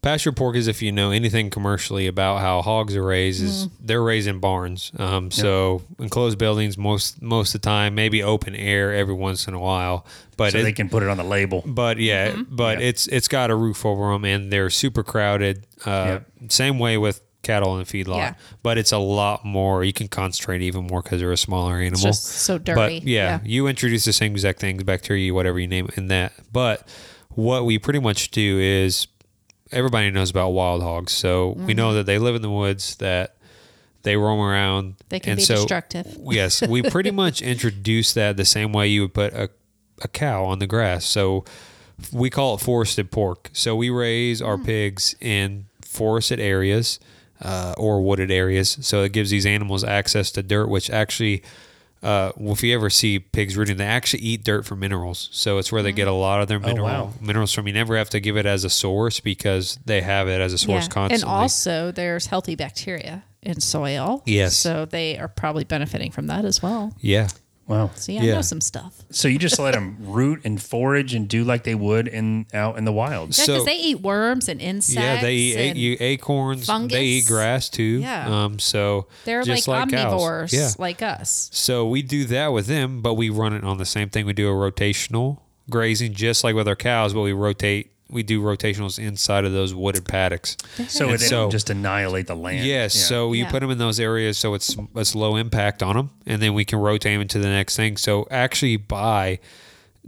pasture pork is if you know anything commercially about how hogs are raised is Mm-hmm. they're raised in barns. Um, so enclosed buildings most most of the time, maybe open air every once in a while. But so it- they can put it on the label. but yeah, Mm-hmm. but Yeah. it's it's got a roof over them and they're super crowded. Uh, Same way with cattle in a feedlot, Yeah. but it's a lot more. You can concentrate even more because they're a smaller animal. just so dirty. But yeah, Yeah. you introduce the same exact things, bacteria, whatever you name it, in that. But what we pretty much do is everybody knows about wild hogs, so we know that they live in the woods, that they roam around. Mm-hmm. They can and be so, destructive. Yes, we pretty much introduce that the same way you would put a, a cow on the grass. So we call it forested pork. So we raise our pigs in forested areas uh, or wooded areas. So it gives these animals access to dirt, which actually, uh, if you ever see pigs rooting, they actually eat dirt for minerals. So it's where they get a lot of their mineral, wow. minerals from. You never have to give it as a source because they have it as a source Yeah. constantly. And also, there's healthy bacteria in soil. Yes. So they are probably benefiting from that as well. yeah. Wow. So yeah, I Yeah. know some stuff. So you just let them root and forage and do like they would in out in the wild. Yeah, because So- they eat worms and insects. Yeah, they eat and you acorns. fungus. They eat grass too. Yeah. Um. So They're just like, cows. omnivores, Yeah. like us. So we do that with them, but we run it on the same thing. We do a rotational grazing, just like with our cows, but we rotate. We do rotationals inside of those wooded paddocks. So And it so- didn't just annihilate the land. Yes. Yeah. So you Yeah. put them in those areas, so it's it's low impact on them, and then we can rotate them into the next thing. So actually, by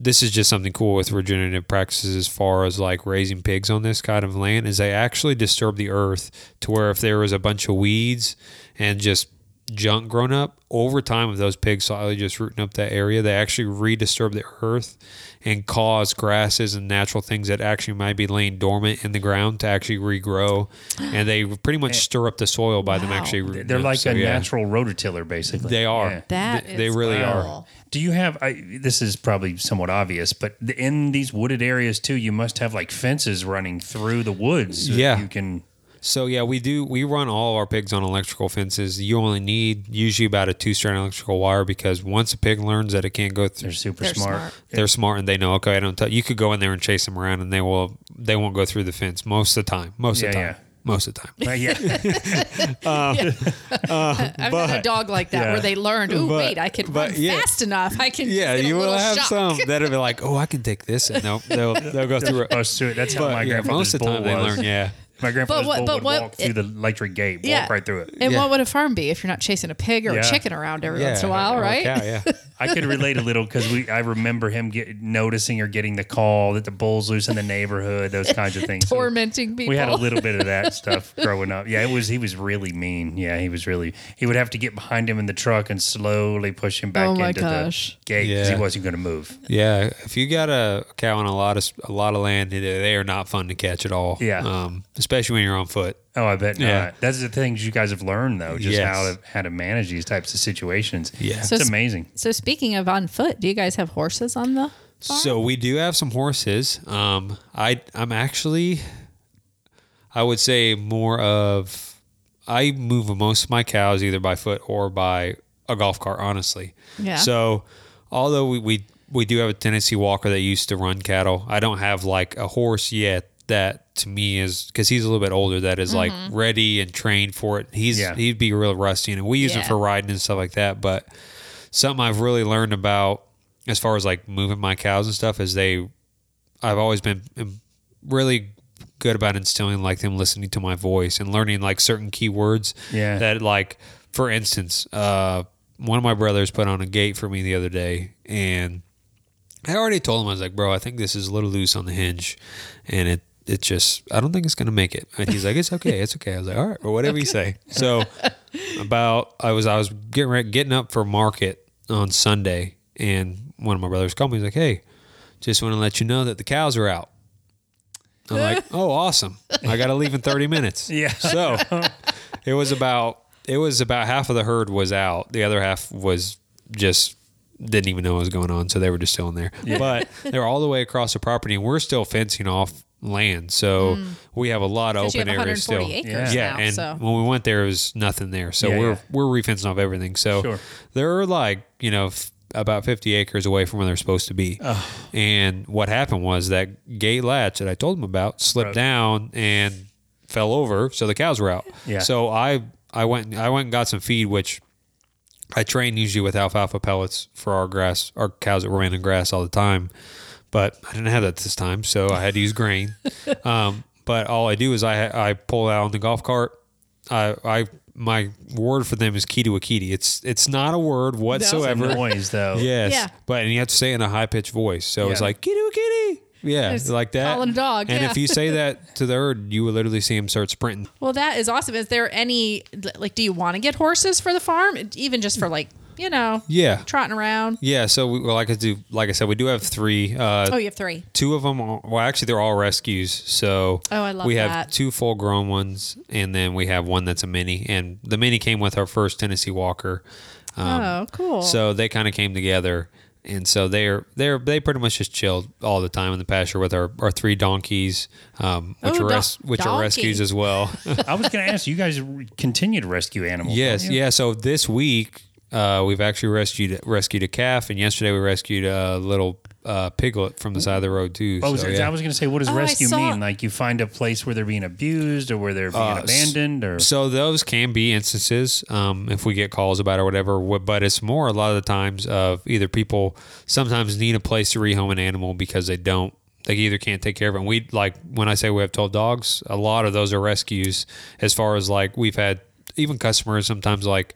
this is just something cool with regenerative practices as far as like raising pigs on this kind of land is they actually disturb the earth to where if there was a bunch of weeds and just junk grown up over time of those pigs slowly just rooting up that area they actually redisturb the earth and cause grasses and natural things that actually might be laying dormant in the ground to actually regrow and they pretty much stir up the soil by them actually They're up. like So, a yeah. natural rototiller, basically. They are. Yeah. That Th- they is really are. Do you have? I, this is probably somewhat obvious, but in these wooded areas too, you must have like fences running through the woods. so Yeah. you can. So yeah, we do. We run all of our pigs on electrical fences. You only need usually about a two-strand electrical wire because once a pig learns that it can't go through, They're super They're smart. smart. they're smart and they know. Okay, I don't. T-. You could go in there and chase them around, and they will. They won't go through the fence most of the time. Most of the time. yeah. Most of the time. Uh, yeah, I've had a dog like that Yeah. where they learned, oh, wait, I can but, run yeah. fast enough. I can Yeah, just get a you will have shock. some that'll be like, oh, I can take this, and nope, they'll they'll go through it. Bust through it. That's how But my yeah, grandfather's most of the bull time they was. learn. Yeah. My grandfather's what- bull but would what- walk through the electric gate, walk Yeah. right through it. And Yeah. what would a farm be if you're not chasing a pig or Yeah. a chicken around every Yeah, once in a while, right? cow, yeah. I could relate a little because we I remember him get, noticing or getting the call that the bulls loose in the neighborhood, those kinds of things. So Tormenting people. we had a little bit of that stuff growing up. Yeah, it was he was really mean. Yeah, he was really he would have to get behind him in the truck and slowly push him back Oh my into gosh. the gate because Yeah. he wasn't going to move. Yeah, if you got a cow on a lot of a lot of land, they- they are not fun to catch at all. Yeah. um, especially when you're on foot. Oh, I bet Yeah. not. That's the things you guys have learned though, just Yes. how to how to manage these types of situations. Yeah. So it's s- amazing. So speaking of on foot, do you guys have horses on the farm? So we do have some horses. Um, I I'm actually, I would say more of, I move most of my cows either by foot or by a golf cart. Honestly. Yeah. So, although we we we do have a Tennessee Walker that used to run cattle, I don't have like a horse yet that to me is because he's a little bit older that is like ready and trained for it. He's Yeah. he'd be real rusty, and we use Yeah. him for riding and stuff like that. But something I've really learned about as far as like moving my cows and stuff is they I've always been um, really good about instilling like them listening to my voice and learning like certain keywords Yeah. that like for instance uh one of my brothers put on a gate for me the other day and I already told him I was like bro I think this is a little loose on the hinge and it it just I don't think it's gonna make it and he's like it's okay it's okay I was like all right or whatever you say so about I was I was getting ready, getting up for market on Sunday, and one of my brothers called me. He's like, "Hey, just want to let you know that the cows are out." I'm like, "Oh, awesome! I got to leave in 30 minutes." Yeah. So it was about it was about half of the herd was out. The other half was just didn't even know what was going on, so they were just still in there. But they were all the way across the property, and we're still fencing off land, so mm. we have a lot of 'Cause you open have areas still. acres Yeah, now, and so. when we went there, there was nothing there, so Yeah, we're yeah. we're refencing off everything. So Sure. they're like you know f- about 50 acres away from where they're supposed to be. And what happened was that gate latch that I told them about slipped Right. down and fell over, so the cows were out. Yeah. So I I went I went and got some feed, which I train usually with alfalfa pellets for our grass, our cows that ran in grass all the time. But I didn't have that this time, so I had to use grain. um, but all I do is I I pull out on the golf cart. I I my word for them is kitty wakiti. It's it's not a word whatsoever. Noise though. Yes. Yeah. But and you have to say it in a high pitched voice. So it's Yeah. like kitty kitty. Yeah, It's like that. calling a dog, And yeah. if you say that to the herd, you will literally see him start sprinting. Well, that is awesome. Is there any like? Do you want to get horses for the farm, even just for like you know, Yeah. trotting around? Yeah. So we, well, like I do, like I said, we do have three. Uh, Oh, you have three. Two of them, are, well, actually, they're all rescues. So Oh, I love we have two full grown ones, and then we have one that's a mini. And the mini came with our first Tennessee Walker. Um, oh, cool. So they kind of came together, and so they're they're they pretty much just chilled all the time in the pasture with our, our three donkeys, um, which Oh, are don- res- which are rescues as well. I was going to ask you guys continue to rescue animals. yes, yeah. So this week uh, we've actually rescued rescued a calf, and yesterday we rescued a little uh, piglet from the side of the road too. Oh, so, yeah. I was going to say, what does Oh, rescue saw- mean? Like you find a place where they're being abused or where they're being Uh, abandoned, or So those can be instances um, if we get calls about it or whatever. But it's more a lot of the times of either people sometimes need a place to rehome an animal because they don't. They either can't take care of it. And we like when I say we have told dogs, a lot of those are rescues. As far as like we've had even customers sometimes like.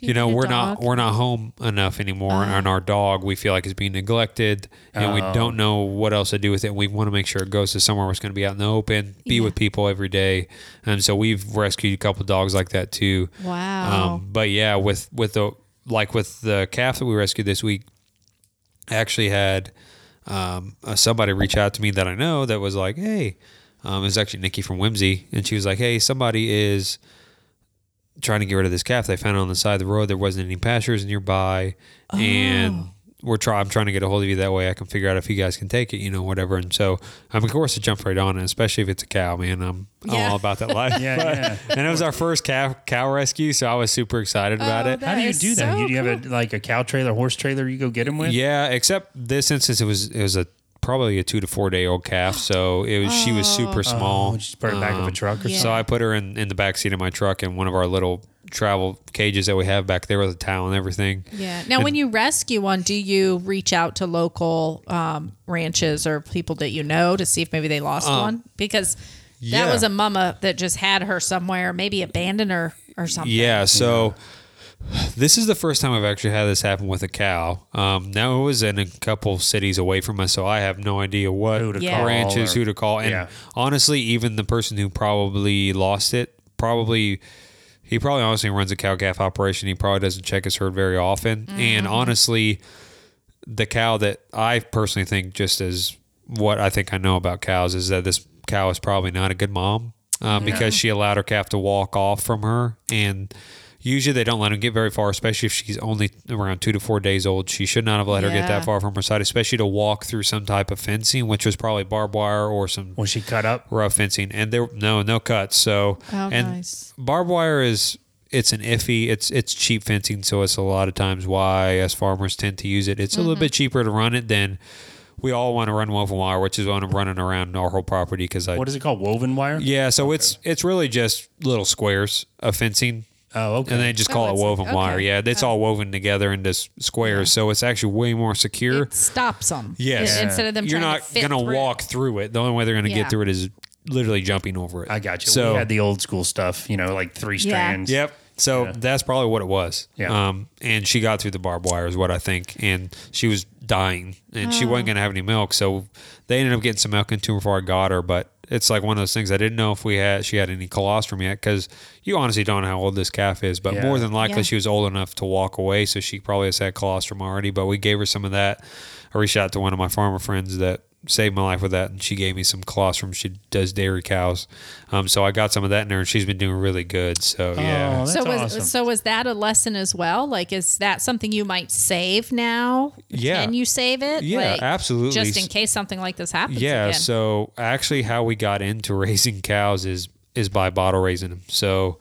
You You know we're not we're not home enough anymore, and our dog we feel like is being neglected, and we Oh. don't know what else to do with it. We want to make sure it goes to somewhere where it's going to be out in the open, be Yeah. with people every day, and so we've rescued a couple dogs like that too. Wow. Um, but yeah, with with the like with the calf that we rescued this week, I actually had um, uh, somebody reach out to me that I know that was like, "Hey," um, it was actually Nikki from Whimsy, and she was like, "Hey, somebody is." Trying to get rid of this calf, they found it on the side of the road. There wasn't any pastures nearby, and oh. we're trying. I'm trying to get a hold of you that way I can figure out if you guys can take it, you know, whatever. And so, I'm of course, to jump right on it, especially if it's a cow, man. I'm, I'm Yeah. all about that life. Yeah, But- yeah. And it was our first cow cow rescue, so I was super excited about Oh, it. how do you do that? so you, do you have a like a cow trailer, horse trailer you go get them with? Yeah, except this instance, it was it was a probably a two to four day old calf, so it was she was super small. Oh, just put it back of a Um, truck or yeah. So I put her in, in the back seat of my truck in one of our little travel cages that we have back there with a towel and everything. Yeah. Now, when you rescue one, do you reach out to local um, ranches or people that you know to see if maybe they lost one? Because that yeah. was a mama that just had her somewhere, maybe abandoned her or something. Yeah, so This is the first time I've actually had this happen with a cow. Um, now it was in a couple cities away from us, so I have no idea what Who to Yeah. call ranches, or- who to call, and Yeah. honestly, even the person who probably lost it, probably he probably honestly runs a cow calf operation. He probably doesn't check his herd very often, and honestly, the cow that I personally think, just as what I think I know about cows, is that this cow is probably not a good mom um, because she allowed her calf to walk off from her. And usually they don't let them get very far, especially if she's only around two to four days old. She should not have let her get that far from her side, especially to walk through some type of fencing, which was probably barbed wire or some Was she cut up? rough fencing. And there, no, no cuts. So, Oh, and nice. barbed wire is it's an iffy it's it's cheap fencing so it's a lot of times why us farmers tend to use it it's a little mm-hmm. bit cheaper to run it than we all want to run woven wire which is what i'm running around our whole property because i What is it called? Woven wire? yeah so it's it's really just little squares of fencing Oh, okay. and they just Oh, call it it's- woven wire yeah it's all woven together into s- squares so it's actually way more secure It stops them. Yes. Instead of them you're trying not to fit gonna through. walk through it the only way they're gonna Yeah. get through it is literally jumping over it I got you. so we had the old school stuff, you know, like three Yeah. strands. Yep. So Yeah. that's probably what it was. Yeah. Um, and she got through the barbed wire is what I think, and she was dying, and she wasn't gonna have any milk. So they ended up getting some milk into her before I got her. But it's like one of those things I didn't know if we had she had any colostrum yet because you honestly don't know how old this calf is. But Yeah. more than likely Yeah. she was old enough to walk away, so she probably has had colostrum already. But we gave her some of that. I reached out to one of my farmer friends that saved my life with that, and she gave me some colostrum. She does dairy cows, um, so I got some of that in her, and she's been doing really good. So yeah. Oh, that's so was awesome. so was that a lesson as well? Like, is that something you might save now? Yeah. Can you save it? Yeah, Like, absolutely. Just in case something like this happens. Yeah. Again. So actually, how we got into raising cows is is by bottle raising them. So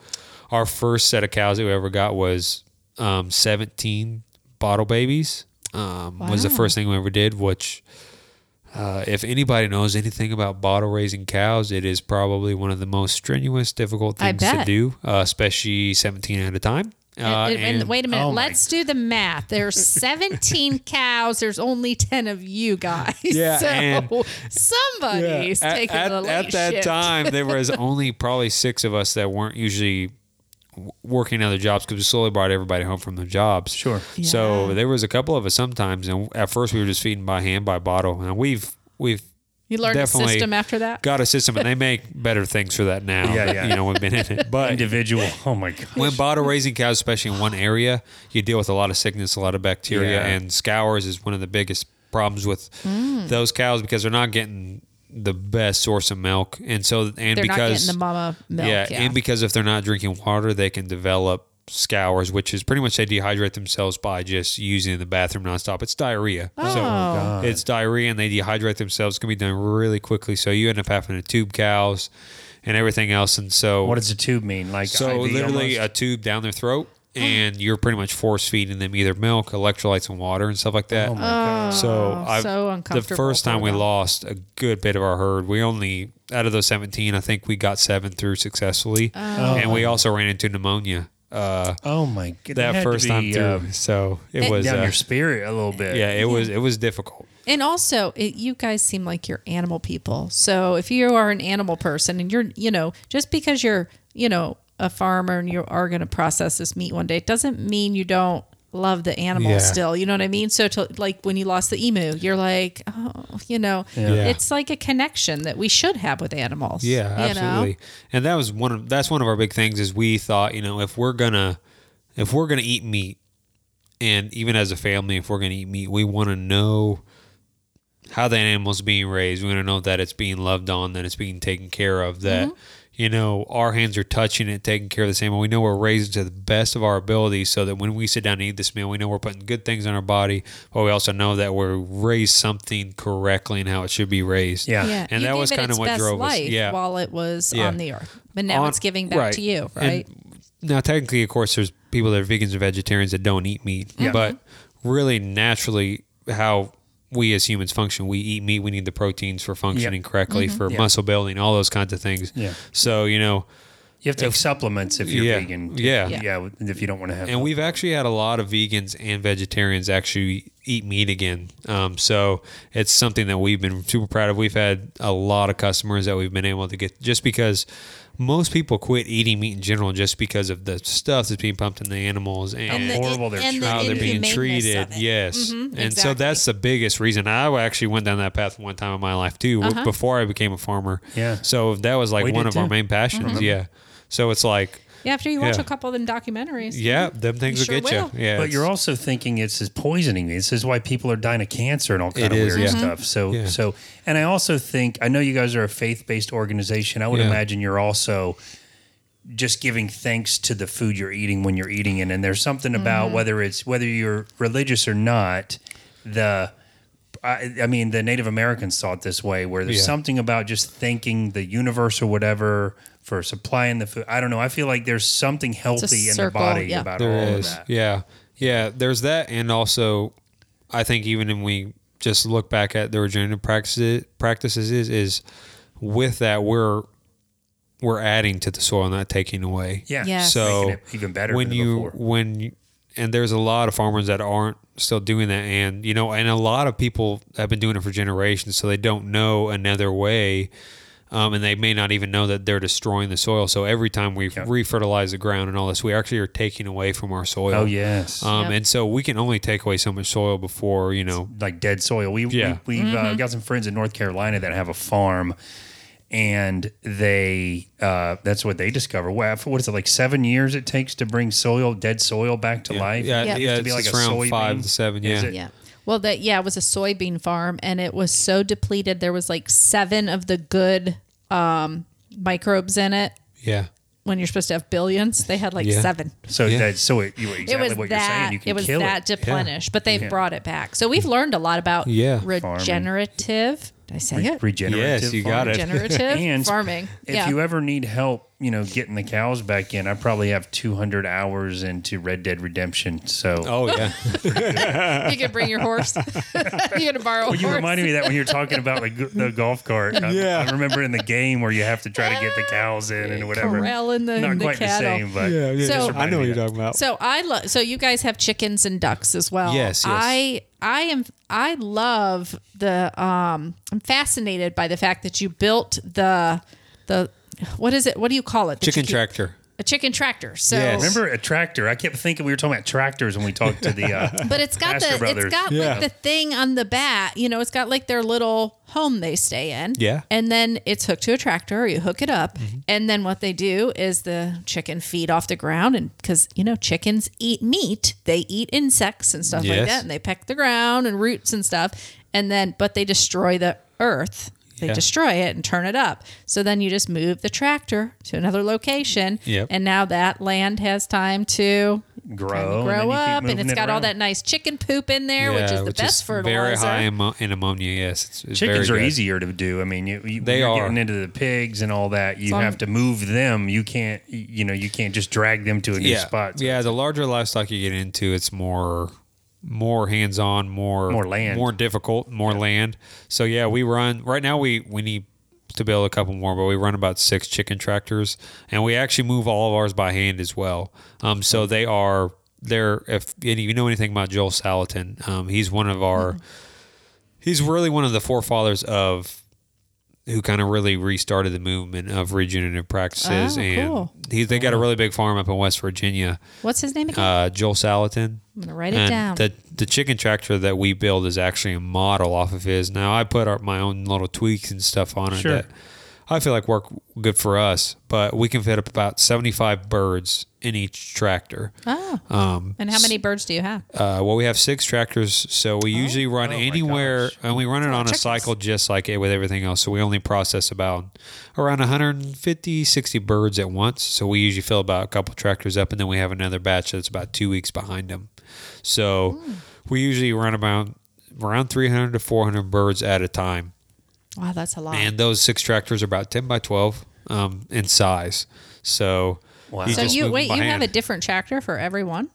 our first set of cows that we ever got was um, 17 bottle babies. Um, Was the first thing we ever did. Which, uh, if anybody knows anything about bottle raising cows, it is probably one of the most strenuous, difficult things to do, uh, especially 17 at a time. Uh, And- and, and- wait a minute. oh let's do the math. There's 17 cows. There's only 10 of you guys. Yeah, So and- somebody's at, taking at, the late at that shift. time there was only probably six of us that weren't usually w- working other jobs because we slowly brought everybody home from their jobs Sure. so there was a couple of us sometimes and at first we were just feeding by hand by bottle and we've we've You learned the definitely system after that. got a system and they make better things for that now Yeah, yeah. you know we've been in it but Individual. Oh my god. when bottle raising cows, especially in one area, you deal with a lot of sickness, a lot of bacteria, Yeah. and scours is one of the biggest problems with Mm. those cows because they're not getting the best source of milk, and so and They're not because getting the mama milk. yeah, Yeah. and because if they're not drinking water, they can develop scours, which is pretty much they dehydrate themselves by just using the bathroom nonstop. It's diarrhea. oh. So oh, it's diarrhea and they dehydrate themselves. It can be done really quickly. So you end up having to tube cows and everything else. And so What does a tube mean? Like so IV literally almost? a tube down their throat, and you're pretty much force feeding them either milk, electrolytes, and water and stuff like that. Oh my god. so I've, so the first time we lost a good bit of our herd. We only out of those 17, I think we got seven through successfully, and we also ran into pneumonia uh, Oh my god. that first time through. Um, so it was down uh, your spirit a little bit. yeah, it was it was difficult. And also, it, you guys seem like you're animal people. So if you are an animal person and you're, you know, just because you're, you know, a farmer and you are going to process this meat one day, it doesn't mean you don't love the animal Yeah. still. You know what I mean? So to like when you lost the emu, you're like, oh, you know, Yeah. it's like a connection that we should have with animals. Yeah, you know? absolutely. And that was one of that's one of our big things is we thought, you know, if we're gonna if we're gonna eat meat, and even as a family, if we're gonna eat meat, we want to know how the animal's being raised. We want to know that it's being loved on, that it's being taken care of, that mm-hmm. You know our hands are touching it, taking care of this animal. We know we're raising to the best of our abilities, so that when we sit down and eat this meal, we know we're putting good things in our body, but we also know that we're raised something correctly and how it should be raised. Yeah. Yeah, And you that was kinda its what best drove us- life yeah. while it was Yeah. on the earth, but now On- it's giving back to you, right? And now, technically, of course, there's people that are vegans or vegetarians that don't eat meat, Yeah. but really, naturally, how we as humans function, we eat meat. We need the proteins for functioning correctly, for Yeah. muscle building, all those kinds of things. Yeah. So you know, You have to take supplements if you're Yeah. vegan. Yeah. Yeah. If you don't want to have. and we've actually had a lot of vegans and vegetarians actually eat meat again. Um, so it's something that we've been super proud of. We've had a lot of customers that we've been able to get just because most people quit eating meat in general just because of the stuff that's being pumped in the animals and, And the- horrible they're and the how they're being treated. of it. Yes. Mhm, and so that's the biggest reason. I actually went down that path one time in my life too, Uh-huh. before I became a farmer. Yeah. So that was like We one did of our main passions. Yeah. So it's like, Yeah, after you watch Yeah. a couple of them documentaries. yeah, them things You will sure get will. you. Yeah. But you're also thinking it's is poisoning. Me. This is why people are dying of cancer and all kind It of is, weird yeah. stuff. So Yeah. so and I also think I know you guys are a faith based organization. I would Yeah. imagine you're also just giving thanks to the food you're eating when you're eating it. And there's something Mm-hmm. about whether it's whether you're religious or not, the I, I mean, the Native Americans saw it this way, where there's Yeah. something about just thanking the universe or whatever for supplying the food. I don't know. I feel like there's something healthy in the body yeah. about There all is, of that. Yeah, yeah. There's that, and also, I think even when we just look back at the regenerative practices, practices is is with that we're we're adding to the soil, not taking away. Yeah. Yes. So even better when you before. when you, and there's a lot of farmers that aren't still doing that, and you know, and a lot of people have been doing it for generations, so they don't know another way. Um, and they may not even know that they're destroying the soil. So every time we Yeah. refertilize the ground and all this, we actually are taking away from our soil. Oh yes. Um, Yep. And so we can only take away so much soil before, you know. like dead soil. We, Yeah. we we've uh, Mm-hmm. got some friends in North Carolina that have a farm, and they uh, that's what they discover. What, what is it like seven years it takes to bring soil dead soil back to life? Yeah, Yeah. It yeah, used to be it's like a around five to seven. Is Yeah. it? Yeah. Well, that yeah, it was a soybean farm, and it was so depleted. There was like seven of the good um, microbes in it. Yeah. When you're supposed to have billions, they had like Yeah. seven. So Yeah. that so it, you, exactly it was what that. you're saying. You can it was kill that it. deplenished, but they've Yeah. brought it back. So we've learned a lot about Yeah. regenerative. Did I say it? Regenerative. Yes, you got it. Regenerative And farming. If yeah. you ever need help, you know, getting the cows back in, I probably have 200 hours into Red Dead Redemption. So Oh yeah. you could bring your horse. you could borrow a Well, you horse. reminded me of that when you were talking about like the golf cart. I, Yeah. I remember in the game where you have to try to get the cows in and whatever. Corralling the- Not the quite cattle. the same, but So- just I I know what you're talking about. So I love. So you guys have chickens and ducks as well. Yes, yes. I I am. I love the. Um, I'm fascinated by the fact that you built the the. What is it? What do you call it? The Chicken chicken- tractor. A chicken tractor. So Yes. Remember a tractor? I kept thinking we were talking about tractors when we talked to the. Uh, But it's got Master the Brothers. it's got Yeah. like the thing on the back. You know, it's got like their little home they stay in. Yeah. And then it's hooked to a tractor. Or You hook it up, Mm-hmm. and then what they do is the chicken feed off the ground, and because you know chickens eat meat, they eat insects and stuff like that, and they peck the ground and roots and stuff, and then but they destroy the earth. They Yeah. destroy it and turn it up. So then you just move the tractor to another location, Yep. and now that land has time to grow, kind of and grow you up, and moving it's it got all that nice chicken poop in there, which is the best fertilizer. Very high ammo- in ammonia. Yes, it's, it's Chickens very are good. easier to do. I mean, you, you, They you're are. getting into the pigs and all that. You So I'm- have to move them. You can't, you know, you can't just drag them to a new Yeah, spot. So yeah. The larger livestock you get into, it's more more hands on, more More land. more difficult, more land. So yeah, we run right now. We we need to build a couple more, but we run about six chicken tractors, and we actually move all of ours by hand as well. Um, so they are they're if any, you know anything about Joel Salatin, um, he's one of our Mm-hmm. he's really one of the forefathers of who kind of really restarted the movement of regenerative practices Oh, and cool. he, they got a really big farm up in West Virginia What's his name again? uh, Joel Salatin. I'm gonna write it and down. The the chicken tractor that we build is actually a model off of his. Now I put our, my own little tweaks and stuff on it Sure. that I feel like work good for us, but we can fit up about seventy five birds in each tractor. oh. Um, and how many birds do you have? uh, well, we have six tractors, so we usually run Oh anywhere, and we run it on a cycle just like it with everything else. So we only process about around 150, 60 birds at once. So we usually fill about a couple tractors up, and then we have another batch that's about two weeks behind them. So Hmm. we usually run about around 300 to 400 birds at a time. Wow, that's a lot. And those six tractors are about 10 by 12 um, in size. So, Wow. so you wait, you by have a different tractor for every one?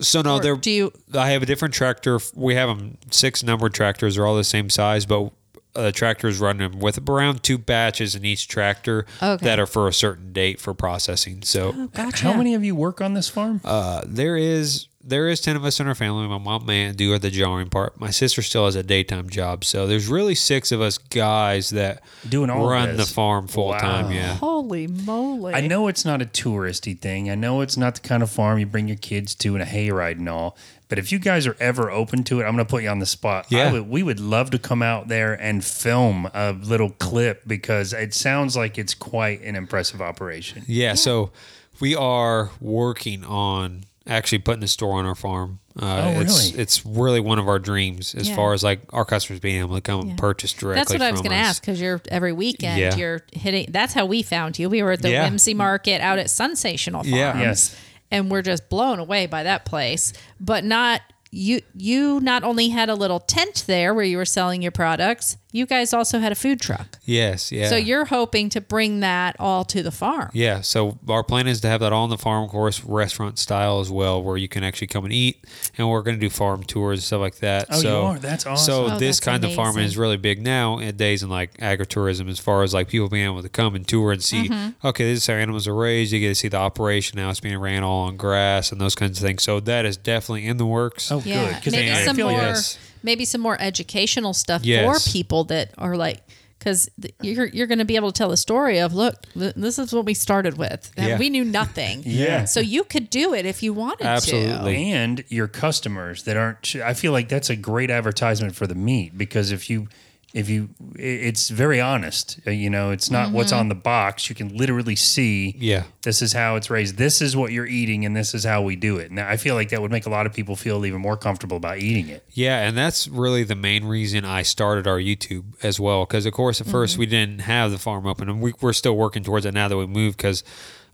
So no, Or they're do you- I have a different tractor. We have them six numbered tractors. They're all the same size, but uh, the tractors run them with around two batches in each tractor Okay. that are for a certain date for processing. So Gotcha. How many of you work on this farm? uh, there is there is ten of us in our family. My mom, my aunt do the jarring part. My sister still has a daytime job, so there's really six of us guys that Doing all run this. the farm full time. Yeah, Holy moly! I know it's not a touristy thing. I know it's not the kind of farm you bring your kids to in a hayride and all. But if you guys are ever open to it, I'm going to put you on the spot. I Yeah. would, we would love to come out there and film a little clip because it sounds like it's quite an impressive operation. yeah. So we are working on actually putting the store on our farm. Uh, Oh, it's, really? It's really one of our dreams as Yeah. far as like our customers being able to come Yeah. and purchase directly. That's what I was from going to us. ask because you're every weekend Yeah. you're hitting. That's how we found you. We were at the Yeah. Whimsy Market out at Sensational Farms. Yeah. Yes. and we're just blown away by that place. But not you. You not only had a little tent there where you were selling your products. You guys also had a food truck. Yes. Yeah. So you're hoping to bring that all to the farm. Yeah, so our plan is to have that all on the farm, of course, restaurant style as well, where you can actually come and eat, and we're going to do farm tours and stuff like that. Oh, you so, are? That's awesome. So Oh, this that's kind of farming is really big now in days in like agritourism, as far as like people being able to come and tour and see. Mm-hmm. Okay, this is how animals are raised. You get to see the operation now; it's being ran all on grass and those kinds of things. So that is definitely in the works. Oh, Yeah, good. Because maybe I some feel more, yes. Maybe some more educational stuff Yes. for people that are like, because you're you're going to be able to tell the story of, look, this is what we started with, and Yeah. we knew nothing. Yeah. So you could do it if you wanted to. Absolutely. and your customers that aren't i feel like that's a great advertisement for the meat because if you if you it's very honest Uh, you know it's not what's Mm-hmm. on the box you can literally see Yeah. this is how it's raised this is what you're eating and this is how we do it now i feel like that would make a lot of people feel even more comfortable about eating it Yeah, and that's really the main reason I started our YouTube as well. Because of course, at first Mm-hmm. we didn't have the farm open, and we, we're still working towards it now that we moved. Because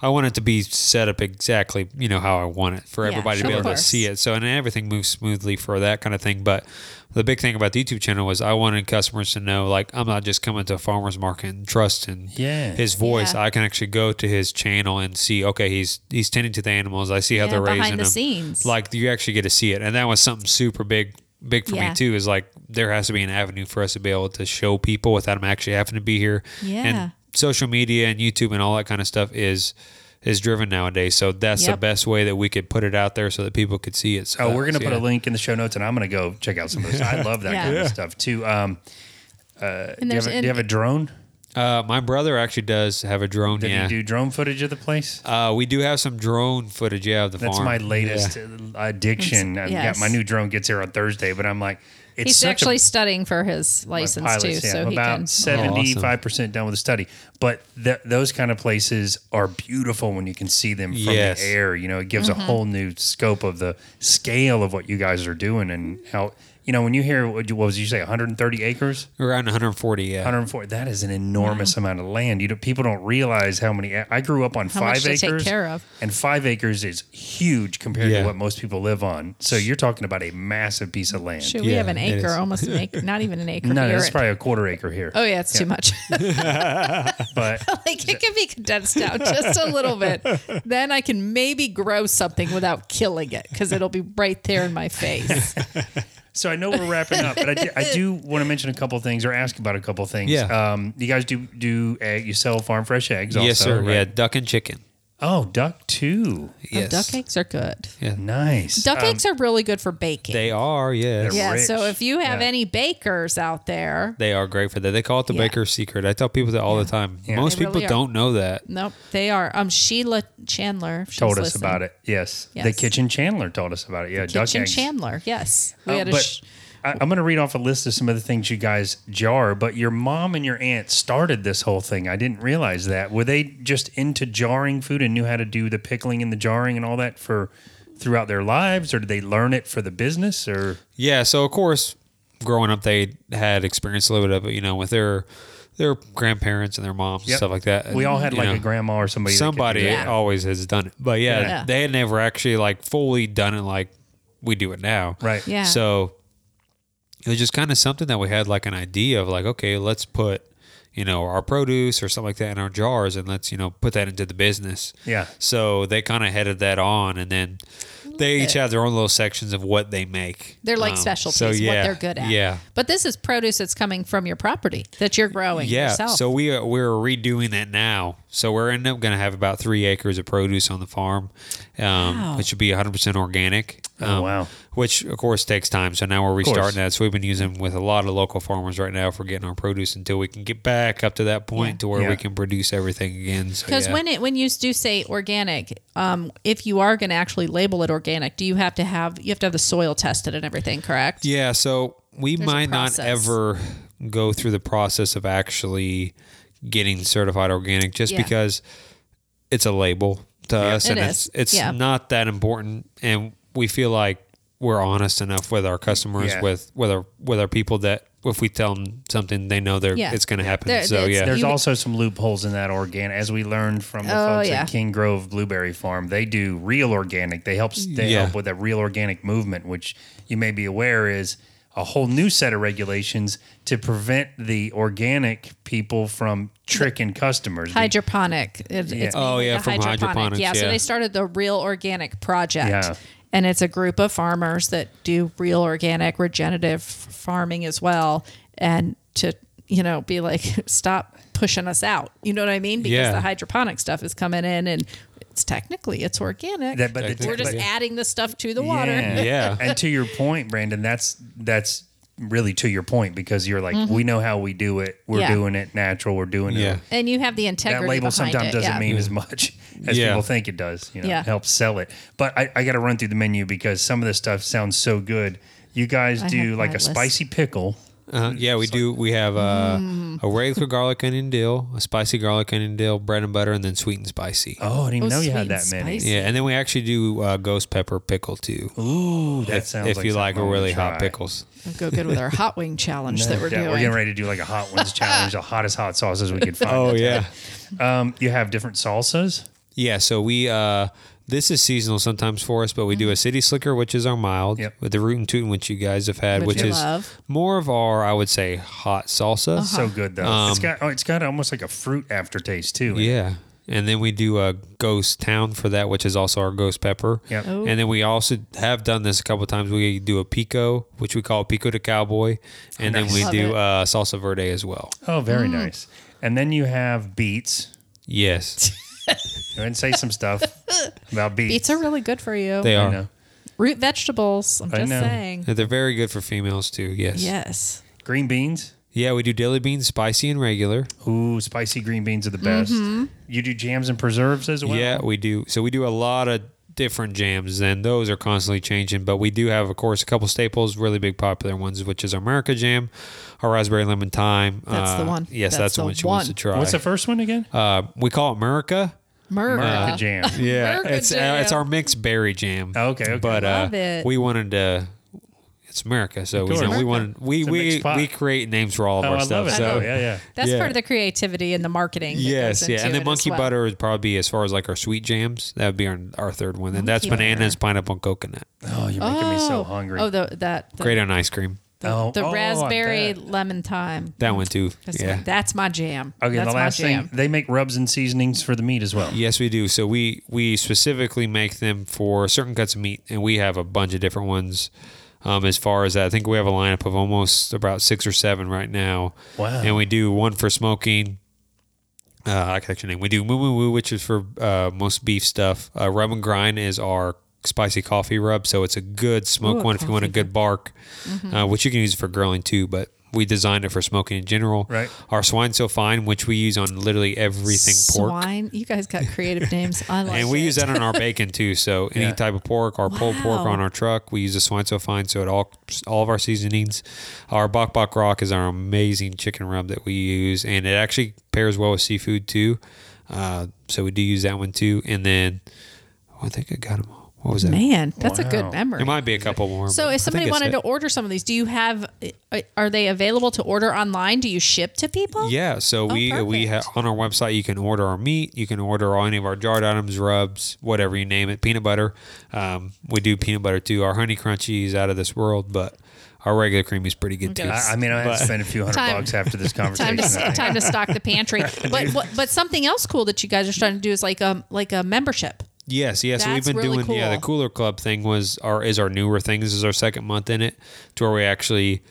I want it to be set up exactly, you know, how I want it for Yeah, everybody to be of able to see it. So and everything moves smoothly for that kind of thing. But the big thing about the YouTube channel was I wanted customers to know, like, I'm not just coming to a farmer's market and trust in Yeah. his voice. Yeah. I can actually go to his channel and see, okay, he's he's tending to the animals. I see how Yeah, they're behind raising the them. scenes. Like you actually get to see it, and that was something super big, big for Yeah. me too. Is like there has to be an avenue for us to be able to show people without them actually having to be here. Yeah. And social media and YouTube and all that kind of stuff is is driven nowadays. So that's Yep. the best way that we could put it out there so that people could see it. So oh we're gonna that's- put a link in the show notes and i'm gonna go check out some of this i love that Yeah. kind Yeah. of stuff too um And do you, have a, do you have a drone Uh, my brother actually does have a drone. did yeah. you do drone footage of the place uh, we do have some drone footage. Yeah, of the That's farm. my latest Yeah. addiction. I've yes. got my new drone gets here on Thursday, but I'm like, it's He's actually a, studying for his license pilots, too, yeah, so I'm he about seventy five percent done with the study. But th- those kind of places are beautiful when you can see them from Yes. the air. You know, it gives Mm-hmm. a whole new scope of the scale of what you guys are doing and how. You know, when you hear what what was you say, 130 acres, around 140. Yeah. 140. That is an enormous amount of land. You don't, people don't realize how many. I grew up on How five much to take acres, care of. and five acres is huge compared Yeah. to what most people live on. So you're talking about a massive piece of land. Shoot, we Yeah, have an acre, almost an acre, not even an acre. No, here. that's probably a quarter acre here. oh yeah, it's too much. But like it can be condensed down just a little bit. Then I can maybe grow something without killing it because it'll be right there in my face. So I know we're wrapping up, but I do, I do want to mention a couple things or ask about a couple things. Yeah. Um, you guys do do egg, you sell farm fresh eggs? Also, yes, sir. right? Yeah, duck and chicken. Oh, duck too. Yes. Oh, duck eggs are good. Yeah. Nice. Duck Um, eggs are really good for baking. They are. Yes. They're yeah. rich. So if you have Yeah. any bakers out there, They are great for that. They call it the Yeah. baker's secret. I tell people that all the time. Yeah. Most They people really don't know that. nope, they are. Um, Sheila Chandler she's told us listening. about it. Yes. The kitchen Chandler told us about it. Yeah, duck Kitchen eggs. Chandler. Yes, we Uh, had a. but Sh- I, I'm going to read off a list of some of the things you guys jar. But your mom and your aunt started this whole thing. I didn't realize that. Were they just into jarring food and knew how to do the pickling and the jarring and all that for throughout their lives, or did they learn it for the business? Or Yeah. So of course, growing up, they had experience a little bit of it. You know, with their their grandparents and their moms and stuff like that. we all had you like know, a grandma or somebody. that could do Somebody that. Yeah. always has done it, but yeah, Yeah. they had never actually like fully done it like we do it now. right? yeah. So it was just kind of something that we had like an idea of like, okay, let's put, you know, our produce or something like that in our jars and let's, you know, put that into the business. Yeah. So they kind of headed that on and then they each have their own little sections of what they make. They're like Um, specialties, so what they're good at. Yeah. But this is produce that's coming from your property that you're growing Yeah, yourself. so we are, we're redoing that now. So we're ending up going to have about three acres of produce on the farm, um, Wow. which should be 100% organic. Oh, um, wow. Which of course takes time. So now we're restarting that. So we've been using with a lot of local farmers right now for getting our produce until we can get back up to that point Yeah. to where Yeah. we can produce everything again. So Because yeah. when it when you do say organic, um, if you are going to actually label it organic, do you have to have you have to have the soil tested and everything, correct? Yeah, so we There's might not ever go through the process of actually getting certified organic just Yeah. because it's a label to us It and is. it's it's Yeah. not that important and we feel like we're honest enough with our customers Yeah. with with our with our people that if we tell them something they know they're Yeah. it's going to happen. There- so yeah. There's You- also some loopholes in that organic, as we learned from the Oh, folks yeah. at King Grove Blueberry Farm. They do real organic. They help they Yeah. help with that real organic movement, which you may be aware is a whole new set of regulations to prevent the organic people from tricking customers. Hydroponic. It, Yeah. It's Oh, yeah, the from hydroponics, Yeah, so they started the Real Organic Project. Yeah. And it's a group of farmers that do real organic regenerative farming as well. And to, you know, be like, stop pushing us out. You know what I mean? Because Yeah. the hydroponic stuff is coming in and it's technically it's organic. That- but the- We're just but- adding the stuff to the water. Yeah. Yeah. and to your point, Brandon, that's that's really to your point because you're like, we know how we do it. We're Mm-hmm. Yeah. doing it natural. We're doing Yeah. it. And you have the integrity That label sometimes it. doesn't yeah. mean as much as Yeah. people think it does. You know, Yeah. helps sell it. But I, I got to run through the menu because some of this stuff sounds so good. You guys I do like a list. spicy pickle. Uh, yeah, we do. We have uh, Mm. a regular garlic onion dill, a spicy garlic onion dill, bread and butter, and then sweet and spicy. Oh, I didn't even Oh, know you sweet had that and many. spicy. Yeah, and then we actually do uh, ghost pepper pickle too. Ooh, that if, sounds if like you something like I a wanna really hot try. pickles. It'll go good with our hot wing challenge that we're Yeah, doing. We're getting ready to do like a hot ones challenge, the hottest hot sauces we could find. Oh yeah, Um, you have different salsas. yeah. So we uh, this is seasonal sometimes for us, but we do a city slicker, which is our mild, Yep. with the root and tootin', which you guys have had, Which which, is love. more of our, I would say, hot salsa. So good though. Um, it's got oh, it's got almost like a fruit aftertaste too. Yeah. And then we do a ghost town for that, which is also our ghost pepper. Yep. Oh. And then we also have done this a couple times. We do a pico, which we call pico de cowboy, and Nice. then we Love do it. uh, salsa verde as well. Oh, very Mm. nice. And then you have beets. Yes, Go ahead and say some stuff about beets. Beets are really good for you. they I are. know. Root vegetables. I'm I just know. saying. They're very good for females too. Yes. Yes. Green beans. Yeah, we do dilly beans, spicy and regular. Ooh, spicy green beans are the best. Mm-hmm. You do jams and preserves as well. Yeah, we do. So we do a lot of different jams, and those are constantly changing. But we do have, of course, a couple staples, really big popular ones, which is our America Jam, our raspberry lemon thyme. That's the Uh, one. Yes, That's that's, the the one she wants to try. What's the first one again? Uh, we call it America. Murder. America jam. Yeah, America it's uh, it's our mixed berry jam. Okay, okay. But Love uh, it. we wanted to. It's America, so we, course. you know, we America. wanted we we we create names for all of Oh, our I stuff. love it. So though. yeah, yeah. That's Yeah. part of the creativity and the marketing. Yes, yeah, and it then monkey well. butter would probably be as far as like our sweet jams. That would be our, our third one. And that's Monkey bananas, pineapple, and coconut. Oh, you're making me so oh. hungry. Oh, the, that the, Great on ice cream. the, Oh, the oh, raspberry lemon thyme. That one too. That's, yeah. that's my jam. Okay, that's the last thing they make rubs and seasonings for the meat as well. Yes, we do. So we we specifically make them for certain cuts of meat, and we have a bunch of different ones. Um, as far as that, I think we have a lineup of almost about six or seven right now. Wow. And we do one for smoking. Uh, I can actually name. We do moo moo woo, which is for uh, most beef stuff. Uh, rub and grind is our spicy coffee rub, so it's a good smoke Ooh, one if you want a good bark, uh, which you can use for grilling too. But we designed it for smoking in general. Right. Our swine so fine, which we use on literally everything pork. Swine. You guys got creative names. I like And we it. use that on our bacon too. So any Yeah. type of pork, our pulled pork on our truck, we use the swine so fine. So it all all of our seasonings. Our bok bok rock is our amazing chicken rub that we use, and it actually pairs well with seafood too. Uh, so we do use that one too. And then oh, I think I got them all. What was that? Man, that's a Wow. good memory. There might be a couple more. So but I if somebody think that's wanted to it. order some of these, do you have? uh, Are they available to order online? Do you ship to people? Yeah, so Oh, we we have perfect. on our website you can order our meat, you can order all any of our jarred items, rubs, whatever you name it, peanut butter. Um, we do peanut butter too. Our honey crunchy is out of this world, but our regular cream is pretty good too. I, I mean, I had But- to spend a few hundred Time- bucks after this Time conversation. to time to stock the pantry. But what, but something else cool that you guys are starting to do is like um like a membership. Yes, yes. we've been really doing yeah. The. Cooler Club thing was our is our newer thing. This is our second month in it, to where we actually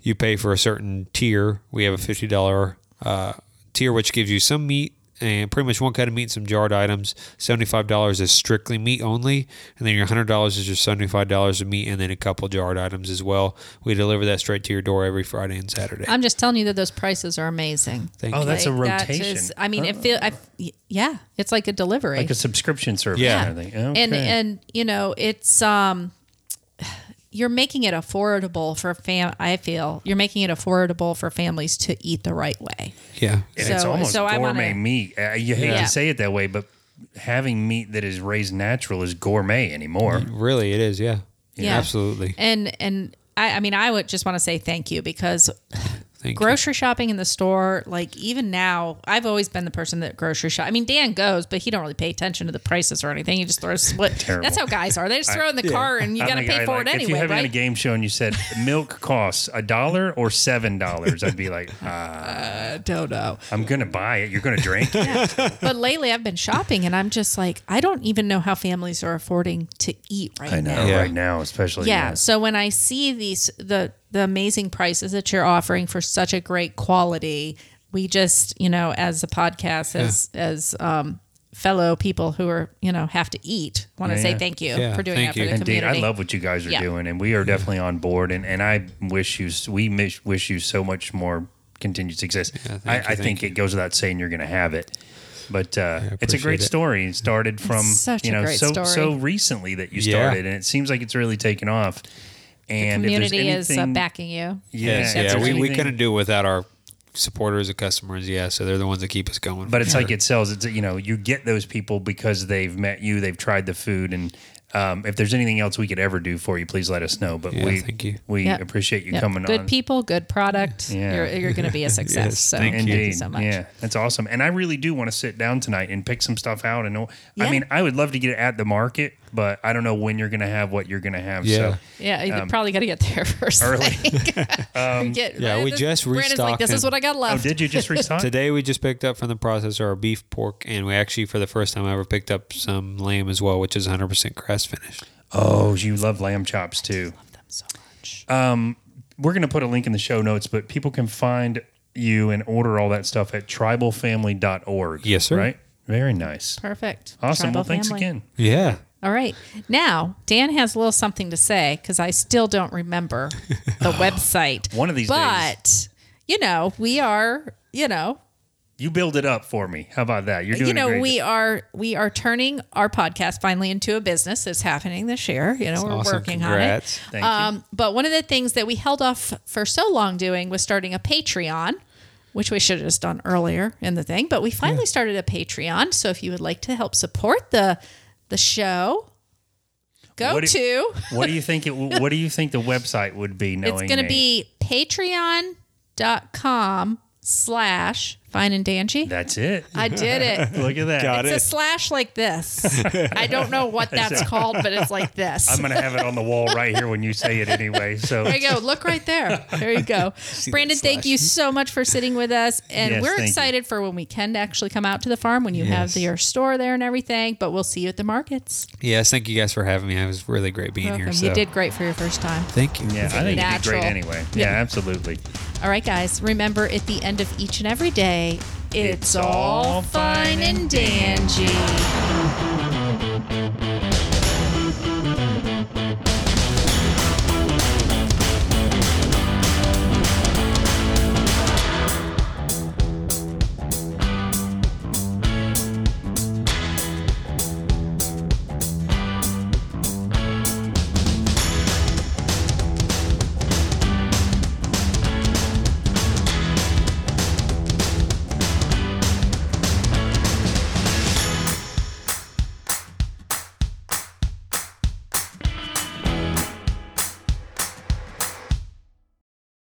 you pay for a certain tier. We have a fifty dollar uh, tier, which gives you some meat and pretty much one kind of meat, and some jarred items. Seventy five dollars is strictly meat only, and then your hundred dollars is your seventy five dollars of meat, and then a couple jarred items as well. We deliver that straight to your door every Friday and Saturday. I'm just telling you that those prices are amazing. Thank Oh, you. that's a Like, that rotation. is- I mean, it feel. I, yeah, it's like a delivery. like a subscription service. Yeah. kind of thing. Okay. and and you know it's um you're making it affordable for fam i feel you're making it affordable for families to eat the right way yeah. And it's So- almost so I gourmet wanna- meat. Uh, you hate Yeah. to say it that way, but having meat that is raised natural is gourmet anymore. Really, it is. Yeah. Yeah. Absolutely. and and I, I mean i would just want to say thank you because Thank you. grocery shopping in the store like even now i've always been the person that grocery shop i mean dan goes but he don't really pay attention to the prices or anything he just throws what Terrible. that's how guys are they just throw it in the car and you got to pay guy, for like, it If you anyway have me on a game show and you said milk costs a dollar or seven dollars, I'd be like, uh, don't know I'm gonna buy it. You're gonna drink it. but lately I've been shopping and I'm just like, I don't even know how families are affording to eat right I know now. Yeah. right now, especially. Yeah. So when I see these the the amazing prices that you're offering for such a great quality, we just, you know, as a podcast, as as um fellow people who are, you know, have to eat, want to Yeah, say yeah. thank you Yeah, for doing thank that for you. the Indeed, community. I love what you guys are Yeah. doing, and we are definitely on board. And, and I wish you, we miss, wish you so much more continued success. thank I, you, I think you. it goes without saying you're going to have it. But uh, it's a great it. story. It started from such you a know great so story. so recently that you Yeah. started, and it seems like it's really taken off. And if there's community is uh, backing you. Yeah, Yes, if yeah, there's we, we couldn't do it without our supporters and customers. Yeah, so they're the ones that keep us going. But it's like it sells. It's you know you get those people because they've met you, they've tried the food, and um, if there's anything else we could ever do for you, please let us know. But Yeah, we thank you. we Yep. appreciate you Yep. coming good on. people, good product. Yeah. You're, you're going to be a success. Yes, so thank thank you. you so much. Yeah, that's awesome. And I really do want to sit down tonight and pick some stuff out. And Yeah. I mean, I would love to get it at the market, but I don't know when you're going to have what you're going to have. Yeah. So Yeah, you um, probably got to get there first. Um, early. Get- yeah, we this- just Brandon's like, this is what I got oh, left. did you just restock? Today we just picked up from the processor our beef, pork, and we actually for the first time ever picked up some lamb as well, which is 100% grass finished. oh, you love lamb chops too. Love them so much. Um, we're going to put a link in the show notes, but people can find you and order all that stuff at tribalfamily.org. Yes, sir. Right? Very nice. Perfect. Awesome. Tribal well, thanks family. again. Yeah. All right. Now, Dan has a little something to say because I still don't remember the website. One of these but, days. you know, we are, you know, You build it up for me. How about that? You're doing you a know, great we job. are we are turning our podcast finally into a business. It's happening this year. You know, we're awesome. working Congrats. on it. Thank you. Um, but one of the things that we held off for so long doing was starting a Patreon, which we should have just done earlier in the thing. But we finally started a Patreon. So if you would like to help support the the show, go What do- to. what do you think it? What do you think the website would be? Knowing It's going to be patreon.com slash fine and dandy. That's it. I did it. Look at that. Got It's a slash like this. I don't know what that's called, but it's like this. I'm gonna have it on the wall right here when you say it anyway. So there you go. Look right there. There you go. Brandon, thank you so much for sitting with us. And Yes, we're thank you. excited for when we can actually come out to the farm when you have Yes. your store there and everything. But we'll see you at the markets. Yes, thank you guys for having me. It was really great being here. So. You did great for your first time. Thank you. yeah, I think you did Natural. great anyway. Yeah, Yeah. absolutely. All right, guys, remember at the end of each and every day, it's, it's all fine and dandy.